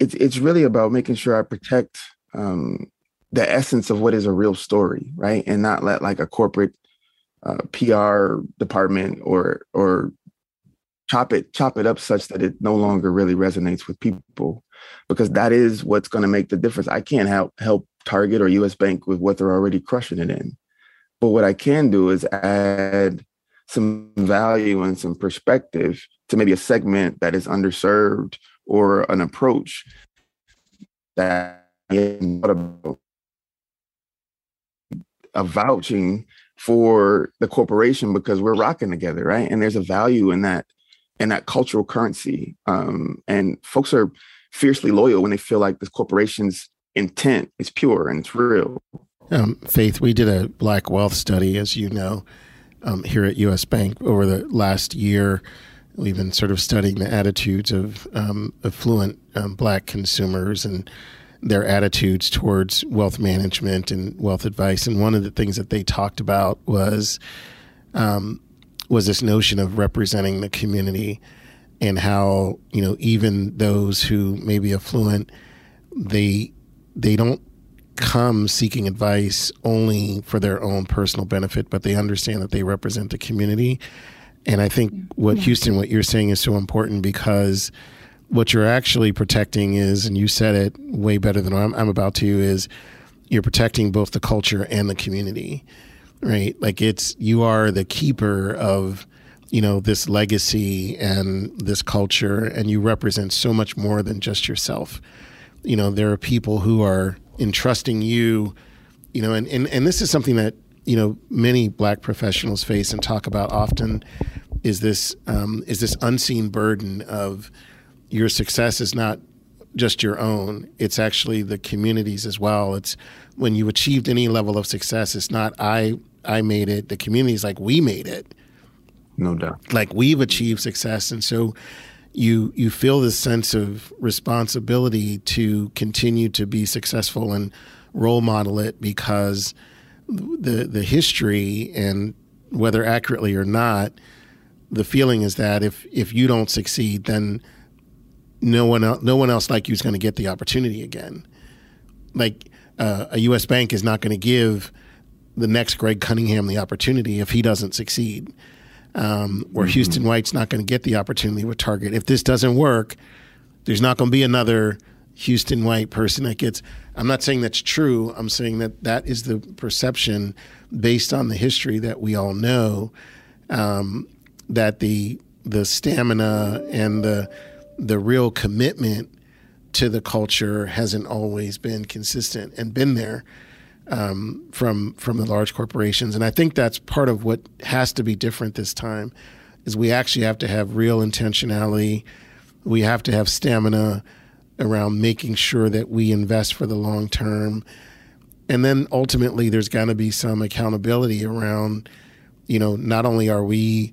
it's it's really about making sure I protect um, the essence of what is a real story, right? And not let like a corporate uh, PR department or or chop it chop it up such that it no longer really resonates with people because that is what's going to make the difference. I can't help help Target or US Bank with what they're already crushing it in. But what I can do is add some value and some perspective to maybe a segment that is underserved or an approach that a vouching for the corporation because we're rocking together, right? And there's a value in that in that cultural currency. Um, and folks are fiercely loyal when they feel like this corporation's intent is pure and it's real. Um, Faith, we did a Black Wealth study, as you know, um, here at U.S. Bank over the last year. We've been sort of studying the attitudes of um, affluent um, Black consumers and their attitudes towards wealth management and wealth advice. And one of the things that they talked about was um, was this notion of representing the community and how you know even those who may be affluent they they don't come seeking advice only for their own personal benefit but they understand that they represent the community and i think what yeah. houston what you're saying is so important because what you're actually protecting is and you said it way better than i'm, I'm about to is you're protecting both the culture and the community right? Like it's you are the keeper of you know this legacy and this culture and you represent so much more than just yourself. You know there are people who are entrusting you you know and, and, and this is something that you know many black professionals face and talk about often is this um, is this unseen burden of your success is not just your own it's actually the communities as well. It's when you achieved any level of success it's not i i made it. The community is like we made it. No doubt. Like we've achieved success, and so you you feel this sense of responsibility to continue to be successful and role model it because the the history and whether accurately or not, the feeling is that if if you don't succeed, then no one else, no one else like you is going to get the opportunity again. Like uh, a U.S. bank is not going to give the next Greg Cunningham the opportunity if he doesn't succeed um, where mm-hmm. Houston White's not going to get the opportunity with Target. If this doesn't work, there's not going to be another Houston White person that gets. I'm not saying that's true. I'm saying that that is the perception based on the history that we all know um, that the the stamina and the the real commitment to the culture hasn't always been consistent and been there um, from from the large corporations. And I think that's part of what has to be different this time is we actually have to have real intentionality. We have to have stamina around making sure that we invest for the long term. And then ultimately there's got to be some accountability around, you know, not only are we,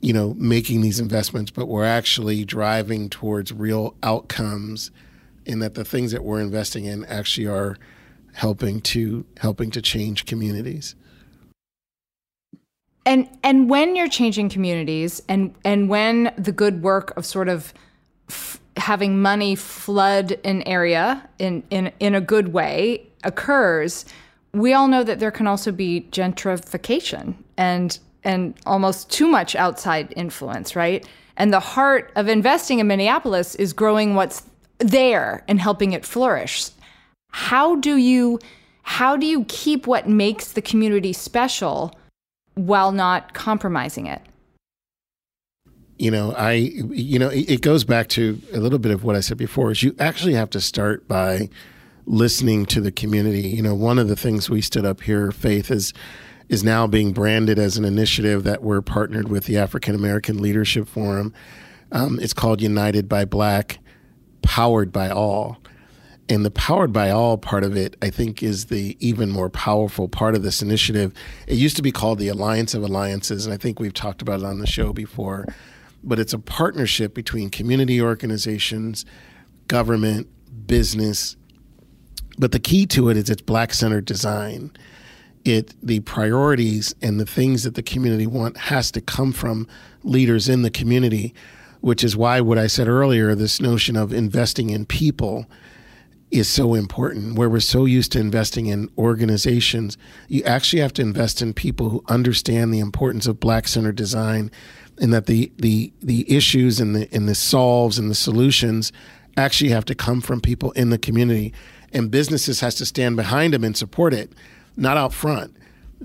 you know, making these investments, but we're actually driving towards real outcomes in that the things that we're investing in actually are helping to helping to change communities. And and when you're changing communities and and when the good work of sort of f- having money flood an area in in in a good way occurs, we all know that there can also be gentrification and and almost too much outside influence, right? And the heart of investing in Minneapolis is growing what's there and helping it flourish how do you how do you keep what makes the community special while not compromising it? You know, I you know, it goes back to a little bit of what I said before is you actually have to start by listening to the community. You know, one of the things we stood up here, Faith, is is now being branded as an initiative that we're partnered with the African American Leadership Forum. Um, it's called United by Black, powered by all. and the powered by all part of it, I think, is the even more powerful part of this initiative. It used to be called the Alliance of Alliances, and I think we've talked about it on the show before. But it's a partnership between community organizations, government, business. But the key to it is it's black centered design. It the priorities and the things that the community want has to come from leaders in the community, which is why what I said earlier, this notion of investing in people is so important. Where we're so used to investing in organizations, you actually have to invest in people who understand the importance of black centered design and that the the the issues and the and the solves and the solutions actually have to come from people in the community and businesses has to stand behind them and support it, not out front.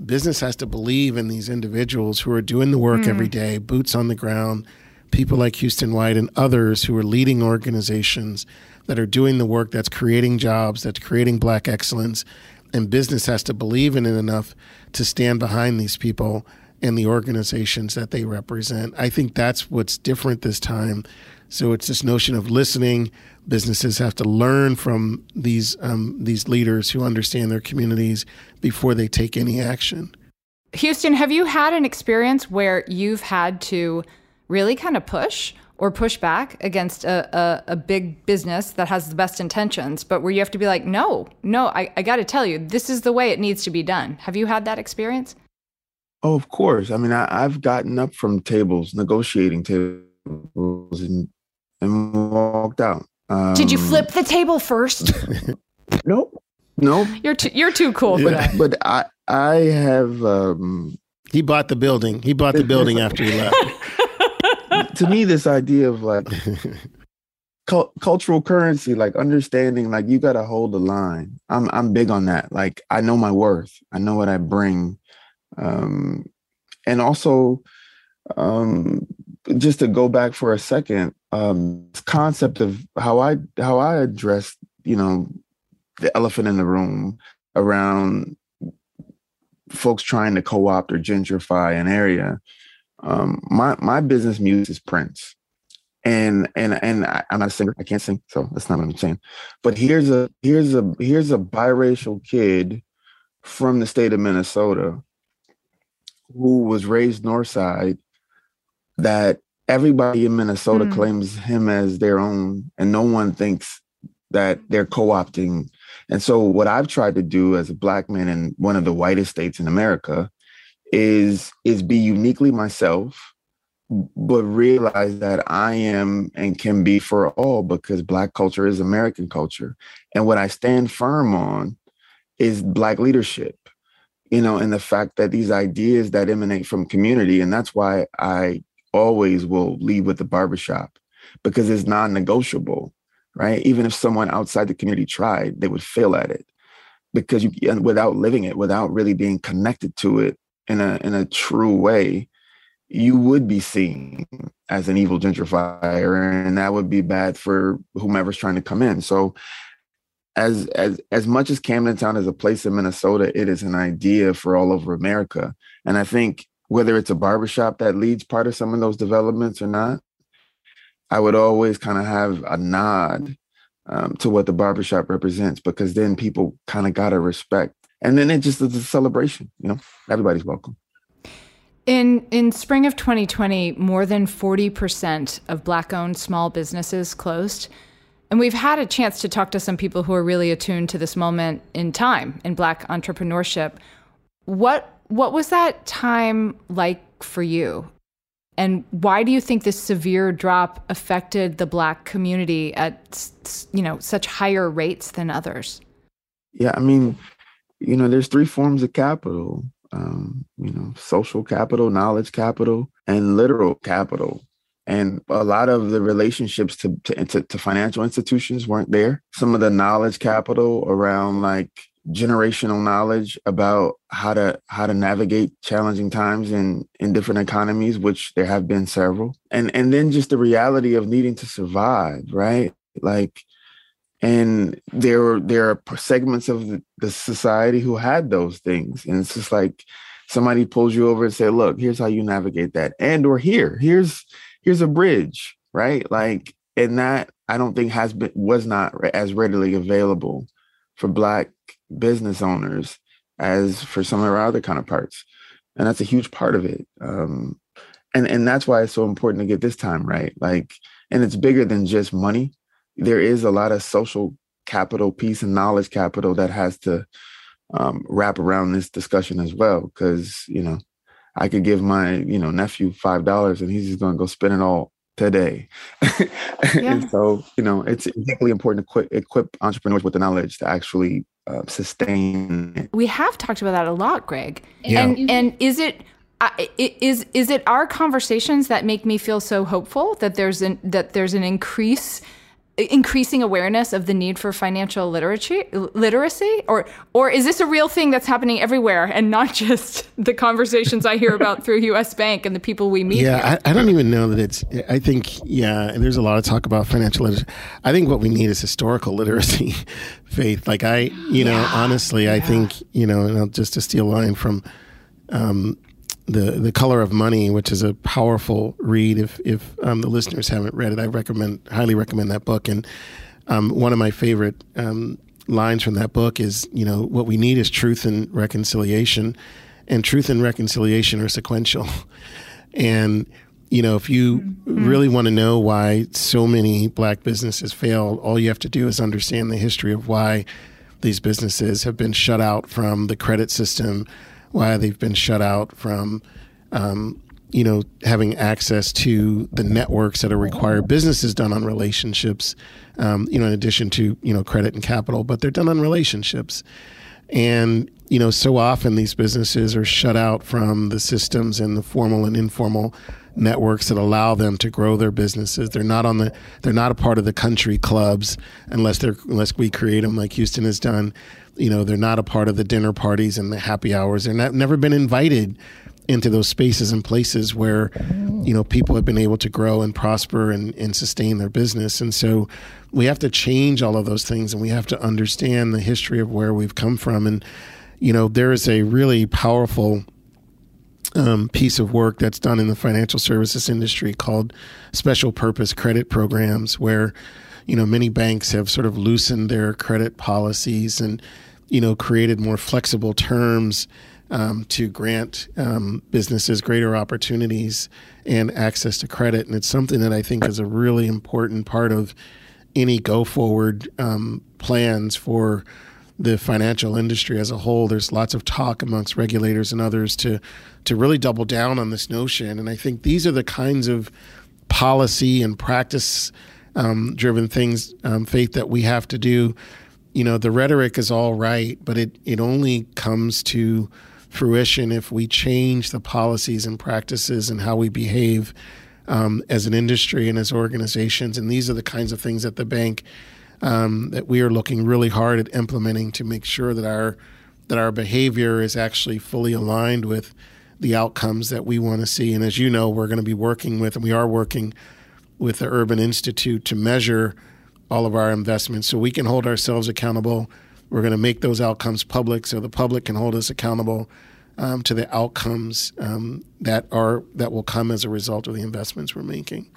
Business has to believe in these individuals who are doing the work mm. every day, boots on the ground, people like Houston White and others who are leading organizations that are doing the work that's creating jobs, that's creating black excellence. And business has to believe in it enough to stand behind these people and the organizations that they represent. I think that's what's different this time. So it's this notion of listening. Businesses have to learn from these um, these leaders who understand their communities before they take any action. Houston, have you had an experience where you've had to really kind of push or push back against a, a, a, big business that has the best intentions, but where you have to be like, no, no, I, I got to tell you, this is the way it needs to be done. Have you had that experience? Oh, of course. I mean, I, have gotten up from tables, negotiating tables, and, and walked out. Um, Did you um, flip the table first? nope. Nope. You're too, you're too cool for that. But I I have um, he bought the building. He bought the building after he left. to me, this idea of like cu- cultural currency, like understanding, like you got to hold the line. I'm I'm big on that. Like I know my worth. I know what I bring, um, and also, um, just to go back for a second, um, concept of how I how I address, you know, the elephant in the room around folks trying to co-opt or gentrify an area um, my my business muse is Prince, and and and I, am not a singer. I can't sing, so that's not what I'm saying. But here's a here's a here's a biracial kid from the state of Minnesota who was raised north side that everybody in Minnesota mm. claims him as their own, and no one thinks that they're co-opting. And so, what I've tried to do as a black man in one of the whitest states in America is is be uniquely myself but realize that I am and can be for all because Black culture is American culture. And what I stand firm on is Black leadership, you know, and the fact that these ideas that emanate from community, and that's why I always will leave with the barbershop because it's non negotiable, right? Even if someone outside the community tried, they would fail at it because you, without living it, without really being connected to it, in a in a true way, you would be seen as an evil gentrifier, and that would be bad for whomever's trying to come in. So as as as much as Camden Town is a place in Minnesota, it is an idea for all over America. And I think whether it's a barbershop that leads part of some of those developments or not, I would always kind of have a nod um, to what the barbershop represents because then people kind of got to respect and then it just is a celebration. You know, everybody's welcome. In in spring of 2020, more than 40% of black-owned small businesses closed. And we've had a chance to talk to some people who are really attuned to this moment in time in black entrepreneurship. What what was that time like for you? And why do you think this severe drop affected the black community at you know such higher rates than others? Yeah, I mean, you know, there's three forms of capital. Um, you know, social capital, knowledge capital, and literal capital. And a lot of the relationships to, to, to, to financial institutions weren't there. Some of the knowledge capital around like generational knowledge about how to how to navigate challenging times in in different economies which there have been several. And and then just the reality of needing to survive right? Like and there there are segments of the, the, society who had those things. And it's just like somebody pulls you over and say look here's how you navigate that. And or here here's here's a bridge right? Like and that I don't think has been was not as readily available for Black business owners as for some of our other counterparts, and that's a huge part of it. Um, and and that's why it's so important to get this time right. Like, and it's bigger than just money. There is a lot of social capital, peace, and knowledge capital that has to um, wrap around this discussion as well. Because you know, I could give my you know nephew five dollars and he's just going to go spend it all today. Yeah. and so you know, it's equally important to equip, equip entrepreneurs with the knowledge to actually uh, sustain. We have talked about that a lot, Greg. Yeah. And and is it is is it our conversations that make me feel so hopeful that there's an that there's an increase increasing awareness of the need for financial literacy literacy or or is this a real thing that's happening everywhere and not just the conversations I hear about through US Bank and the people we meet Yeah, I, I, don't even know that it's I think yeah, and there's a lot of talk about financial literacy. I think what we need is historical literacy faith. Like I, you know, honestly, yeah. I think, you know, and just to steal a line from um, the the color of money which is a powerful read. If if um, the listeners haven't read it i recommend highly recommend that book. And um, one of my favorite um, lines from that book is you know what we need is truth and reconciliation. And truth and reconciliation are sequential. And you know if you mm-hmm. really want to know why so many black businesses fail all you have to do is understand the history of why these businesses have been shut out from the credit system why they've been shut out from, um, you know, having access to the networks that are required. Business is done on relationships, um, you know, in addition to you know credit and capital, but they're done on relationships. And you know, so often these businesses are shut out from the systems and the formal and informal networks that allow them to grow their businesses. They're not on the they're not a part of the country clubs unless they're unless we create them like Houston has done you know they're not a part of the dinner parties and the happy hours. They're not, never been invited into those spaces and places where you know people have been able to grow and prosper and, and sustain their business. And so we have to change all of those things and we have to understand the history of where we've come from. And you know there is a really powerful um, piece of work that's done in the financial services industry called special purpose credit programs where you know many banks have sort of loosened their credit policies and you know, created more flexible terms um, to grant um, businesses greater opportunities and access to credit. And it's something that I think is a really important part of any go forward um, plans for the financial industry as a whole. There's lots of talk amongst regulators and others to to really double down on this notion. And I think these are the kinds of policy and practice um, driven things, um, faith that we have to do you know, the rhetoric is all right, but it, it only comes to fruition if we change the policies and practices and how we behave um, as an industry and as organizations. And these are the kinds of things that the bank um, that we are looking really hard at implementing to make sure that our that our behavior is actually fully aligned with the outcomes that we want to see. And as you know, we're going to be working with, and we are working with the Urban Institute to measure all of our investments so we can hold ourselves accountable. We're going to make those outcomes public so the public can hold us accountable um, to the outcomes um, that are that will come as a result of the investments we're making.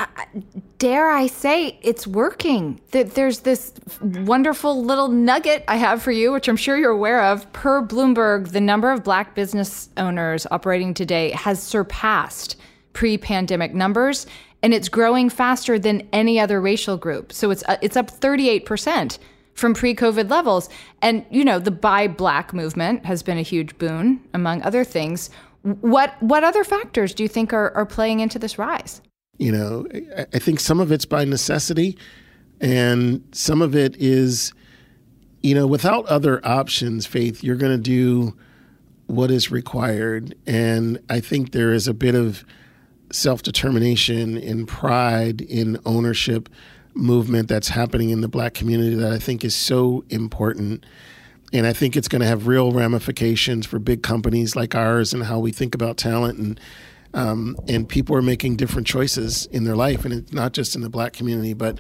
Dare I say it's working? That there's this wonderful little nugget I have for you, which I'm sure you're aware of. Per Bloomberg, the number of black business owners operating today has surpassed pre-pandemic numbers and it's growing faster than any other racial group. So it's uh, it's up 38% from pre-COVID levels. And you know, the buy black movement has been a huge boon among other things. What what other factors do you think are, are playing into this rise? You know, I think some of it's by necessity and some of it is you know, without other options, Faith, you're going to do what is required. And I think there is a bit of self determination, in pride, in ownership movement that's happening in the black community that I think is so important. And I think it's going to have real ramifications for big companies like ours and how we think about talent and um, and people are making different choices in their life, and it's not just in the black community, but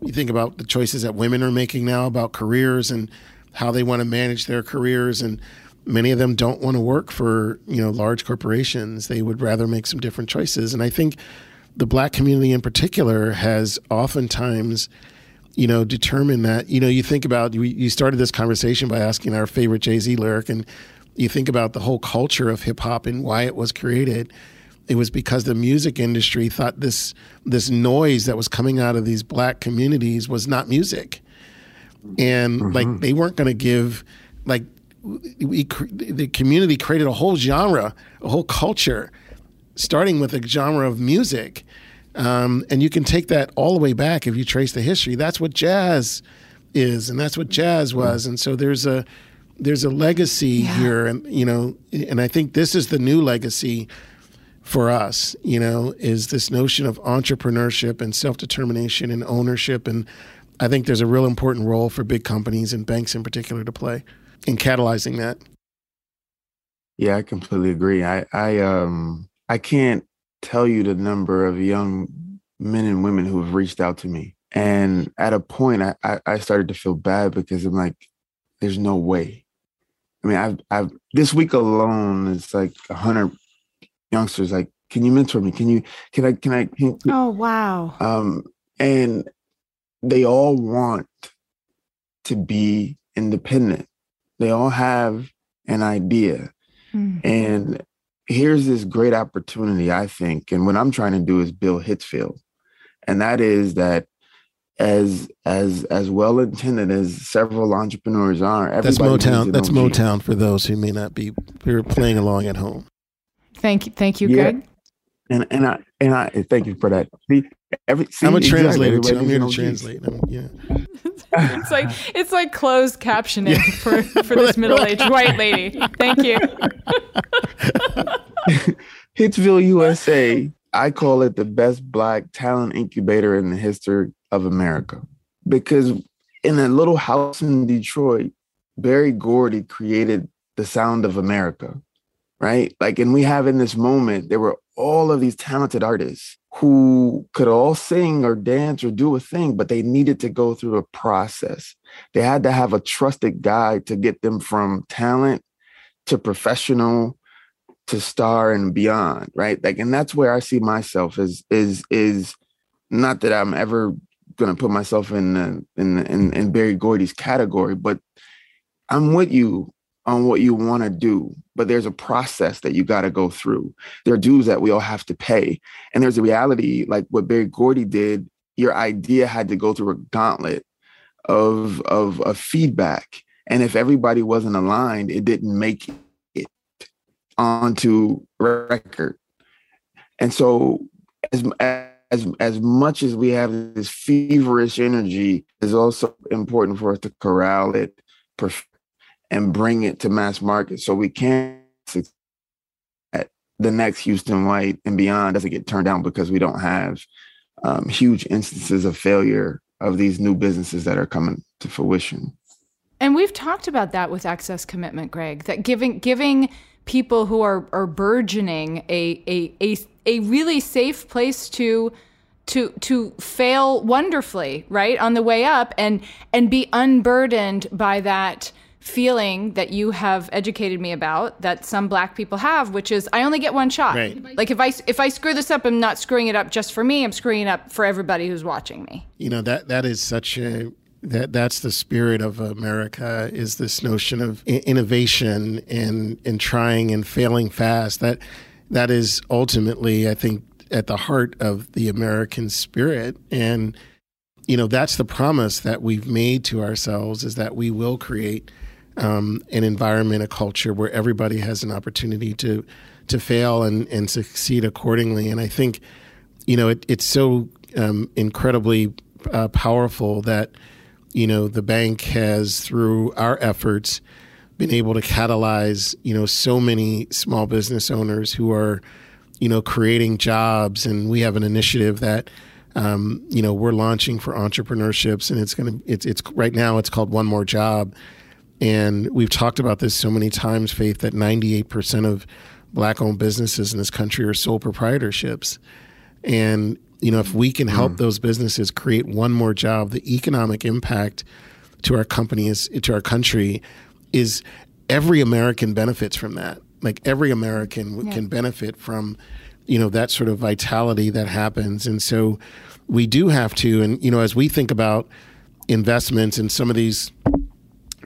you think about the choices that women are making now about careers and how they want to manage their careers and many of them don't want to work for you know large corporations. They would rather make some different choices, and I think the black community in particular has oftentimes you know, determined that, you know, you think about, you, you started this conversation by asking our favorite Jay Z lyric, and you think about the whole culture of hip hop and why it was created. It was because the music industry thought this this noise that was coming out of these black communities was not music, and mm-hmm. like they weren't going to give like we, the community created a whole genre, a whole culture, starting with a genre of music um, and you can take that all the way back if you trace the history. That's what jazz is, and that's what jazz was. And so there's a there's a legacy yeah. here, and you know, and I think this is the new legacy for us. You know, is this notion of entrepreneurship and self determination and ownership, and I think there's a real important role for big companies and banks in particular to play in catalyzing that. Yeah, I completely agree. I I um I can't tell you the number of young men and women who have reached out to me. And at a point, I, I started to feel bad because I'm like, there's no way. I mean, I've, I've this week alone, it's like a hundred youngsters like, can you mentor me? Can you, can I, can I? Can, oh, wow. Um, and they all want to be independent. They all have an idea. Mm-hmm. And here's this great opportunity, I think. And what I'm trying to do is build Hitsville. And that is that as as as well intended as several entrepreneurs are. That's Motown. That's Motown for those who may not be who are playing along at home. Thank you, thank you, yeah. Greg. And and I and I thank you for that. See, every, see, I'm a exactly, translator too. I'm here to translate. I'm, yeah. it's like it's like closed captioning for for this middle aged white lady. Thank you. Hitsville, USA. I call it the best black talent incubator in the history of America because in a little house in Detroit, Berry Gordy created the sound of America, right? Like, and we have in this moment, there were all of these talented artists who could all sing or dance or do a thing, but they needed to go through a process. They had to have a trusted guide to get them from talent to professional to star and beyond, right? Like, and that's where I see myself is is is not that I'm ever gonna put myself in the, in in in Berry Gordy's category, but I'm with you on what you want to do, but there's a process that you got to go through. There are dues that we all have to pay, and there's a reality like what Berry Gordy did. Your idea had to go through a gauntlet of of, of feedback, and if everybody wasn't aligned, it didn't make it onto record. And so as as as much as we have this feverish energy, it's also important for us to corral it and bring it to mass market so we can at the next Houston White and beyond doesn't get turned down because we don't have um, huge instances of failure of these new businesses that are coming to fruition. And we've talked about that with access commitment, Greg, that giving giving people who are are burgeoning a a a, a really safe place to to to fail wonderfully right on the way up and and be unburdened by that feeling that you have educated me about that some black people have which is i only get one shot right. like if i if i screw this up i'm not screwing it up just for me i'm screwing it up for everybody who's watching me you know that that is such a that that's the spirit of America is this notion of innovation and and trying and failing fast. That that is ultimately, I think, at the heart of the American spirit. And you know, that's the promise that we've made to ourselves is that we will create um, an environment, a culture where everybody has an opportunity to to fail and and succeed accordingly. And I think, you know, it, it's so um, incredibly uh, powerful that you know, the bank has, through our efforts, been able to catalyze, you know, so many small business owners who are, you know, creating jobs. And we have an initiative that, um, you know, we're launching for entrepreneurships, and it's going to, it's, it's right now, it's called One More Job. And we've talked about this so many times, Faith, that 98% of black owned businesses in this country are sole proprietorships. And you know, if we can help mm. those businesses create one more job, the economic impact to our companies, to our country, is every American benefits from that. Like every American yeah. can benefit from, you know, that sort of vitality that happens. And so we do have to, and, you know, as we think about investments in some of these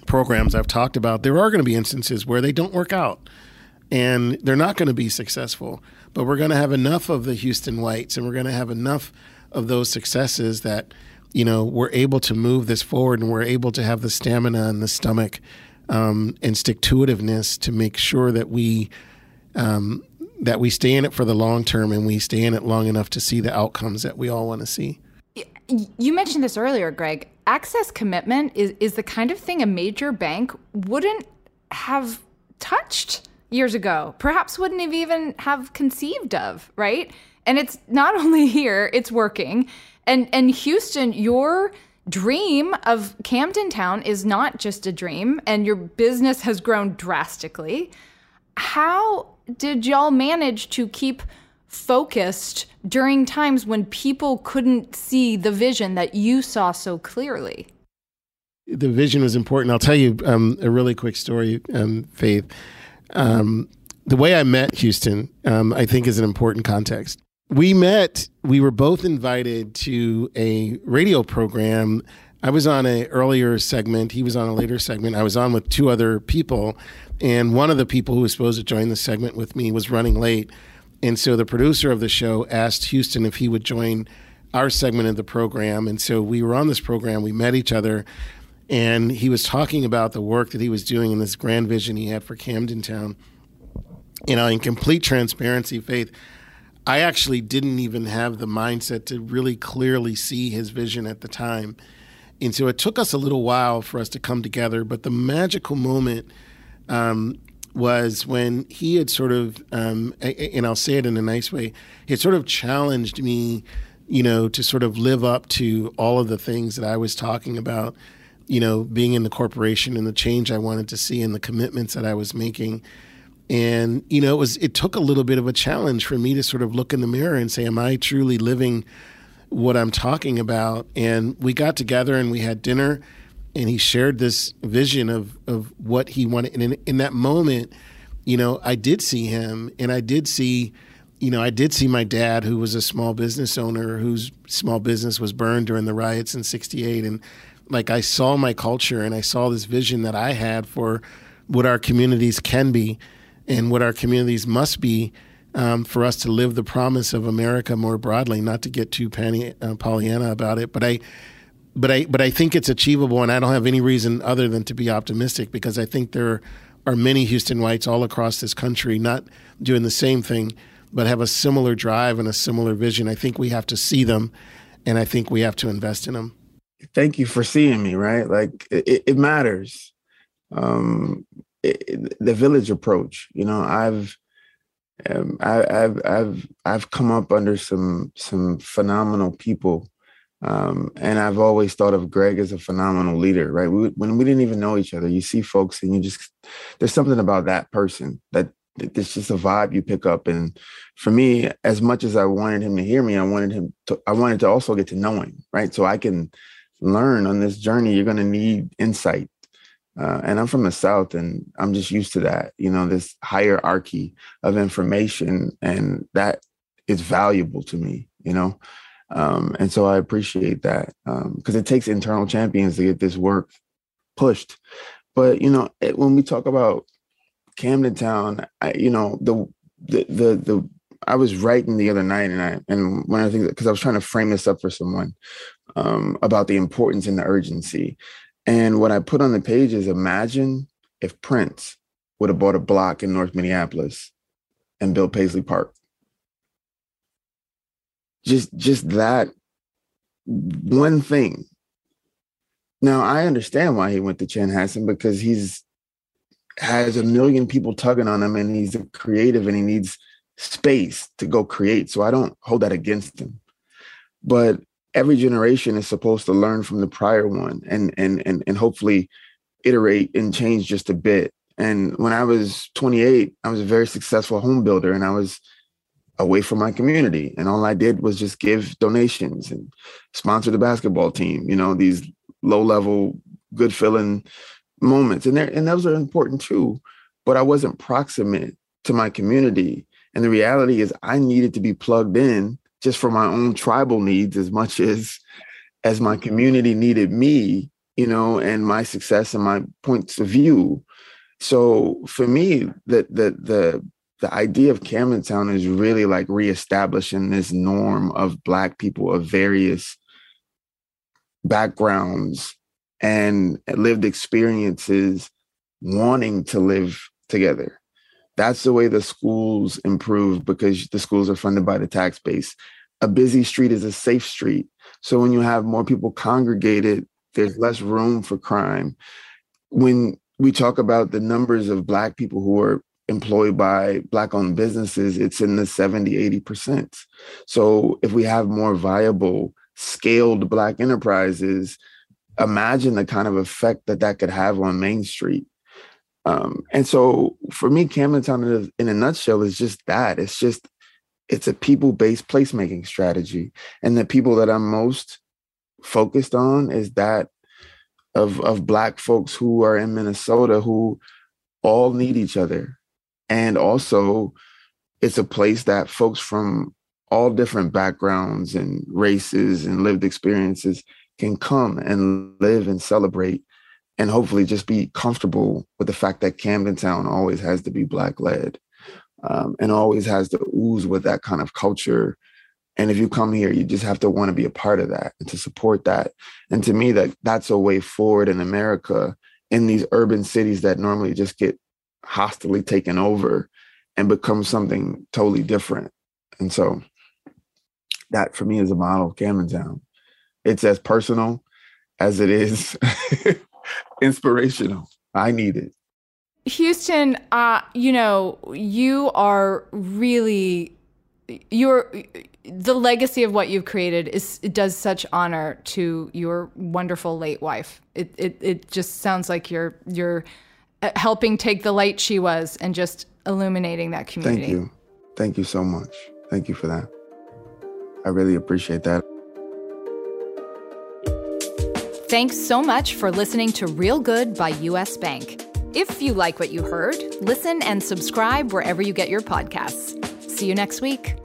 programs I've talked about, there are going to be instances where they don't work out and they're not going to be successful. But we're going to have enough of the Houston Whites and we're going to have enough of those successes that, you know, we're able to move this forward and we're able to have the stamina and the stomach um, and stick to itiveness to make sure that we um, that we stay in it for the long term and we stay in it long enough to see the outcomes that we all want to see. You mentioned this earlier, Greg. Access commitment is, is the kind of thing a major bank wouldn't have touched years ago, perhaps wouldn't have even have conceived of, right? And it's not only here, it's working. And and Houston, your dream of Camden Town is not just a dream, and your business has grown drastically. How did y'all manage to keep focused during times when people couldn't see the vision that you saw so clearly? The vision was important. I'll tell you um, a really quick story, um, Faith. Um, the way I met Houston, um, I think, is an important context. We met, we were both invited to a radio program. I was on an earlier segment, he was on a later segment. I was on with two other people, and one of the people who was supposed to join the segment with me was running late. And so the producer of the show asked Houston if he would join our segment of the program. And so we were on this program, we met each other, and he was talking about the work that he was doing in this grand vision he had for Camden Town. You know, in complete transparency, Faith, I actually didn't even have the mindset to really clearly see his vision at the time. And so it took us a little while for us to come together. But the magical moment um, was when he had sort of, um, and I'll say it in a nice way, he had sort of challenged me, you know, to sort of live up to all of the things that I was talking about, you know, being in the corporation and the change I wanted to see and the commitments that I was making. And, you know, it was, it took a little bit of a challenge for me to sort of look in the mirror and say, am I truly living what I'm talking about? And we got together and we had dinner and he shared this vision of of what he wanted. And in, in that moment, you know, I did see him, and I did see, you know, I did see my dad, who was a small business owner, whose small business was burned during the riots in '68, and like I saw my culture, and I saw this vision that I had for what our communities can be, and what our communities must be. Um, for us to live the promise of America more broadly, not to get too uh, Pollyanna about it, but I, but I but I think it's achievable, and I don't have any reason other than to be optimistic because I think there are many Houston Whites all across this country not doing the same thing, but have a similar drive and a similar vision. I think we have to see them, and I think we have to invest in them. Thank you for seeing me. Right, like it, it matters. Um, it, the village approach. You know, I've um, I, I've I've I've come up under some some phenomenal people um, and I've always thought of Greg as a phenomenal leader, right? We, when we didn't even know each other, you see folks and you just, there's something about that person that it's just a vibe you pick up. And for me, as much as I wanted him to hear me, I wanted him to, I wanted to also get to know him, right? So I can learn on this journey. You're going to need insight. Uh, and I'm from the South and I'm just used to that, you know, this hierarchy of information. And that is valuable to me, you know? Um, and so I appreciate that because um, it takes internal champions to get this work pushed. But you know, it, when we talk about Camden Town, I, you know, the, the the the I was writing the other night, and I and of the things because I was trying to frame this up for someone um, about the importance and the urgency. And what I put on the page is imagine if Prince would have bought a block in North Minneapolis and built Paisley Park just just that one thing. Now I understand why he went to Chanhassen because he's has a million people tugging on him and he's a creative and he needs space to go create. So I don't hold that against him. But every generation is supposed to learn from the prior one and and and and hopefully iterate and change just a bit. And when I was 28, I was a very successful home builder and I was away from my community. And all I did was just give donations and sponsor the basketball team, you know, these low level, good feeling moments. And there and those are important too. But I wasn't proximate to my community. And the reality is I needed to be plugged in just for my own tribal needs as much as as my community needed me, you know, and my success and my points of view. So for me, the the the the idea of Camden Town is really like reestablishing this norm of Black people of various backgrounds and lived experiences wanting to live together. That's the way the schools improve because the schools are funded by the tax base. A busy street is a safe street. So when you have more people congregated, there's less room for crime. When we talk about the numbers of Black people who are employed by Black owned businesses, it's in the 70, 80%. So if we have more viable, scaled Black enterprises, imagine the kind of effect that that could have on Main Street. Um, and so for me, Camden Town in a, nutshell is just that. It's just, it's a people-based placemaking strategy. And the people that I'm most focused on is that of, of Black folks who are in Minnesota who all need each other. And also it's a place that folks from all different backgrounds and races and lived experiences can come and live and celebrate and hopefully just be comfortable with the fact that Camden Town always has to be Black led um, and always has to ooze with that kind of culture. And if you come here, you just have to want to be a part of that and to support that. And to me, that that's a way forward in America in these urban cities that normally just get hostily taken over and become something totally different. And so that for me is a model of Camden Town. It's as personal as it is inspirational. I need it. Houston, uh, you know, you are really your the legacy of what you've created is it does such honor to your wonderful late wife. It it it just sounds like you're you're Uh, helping take the light she was and just illuminating that community. Thank you. Thank you so much. Thank you for that. I really appreciate that. Thanks so much for listening to Real Good by US Bank. If you like what you heard, listen and subscribe wherever you get your podcasts. See you next week.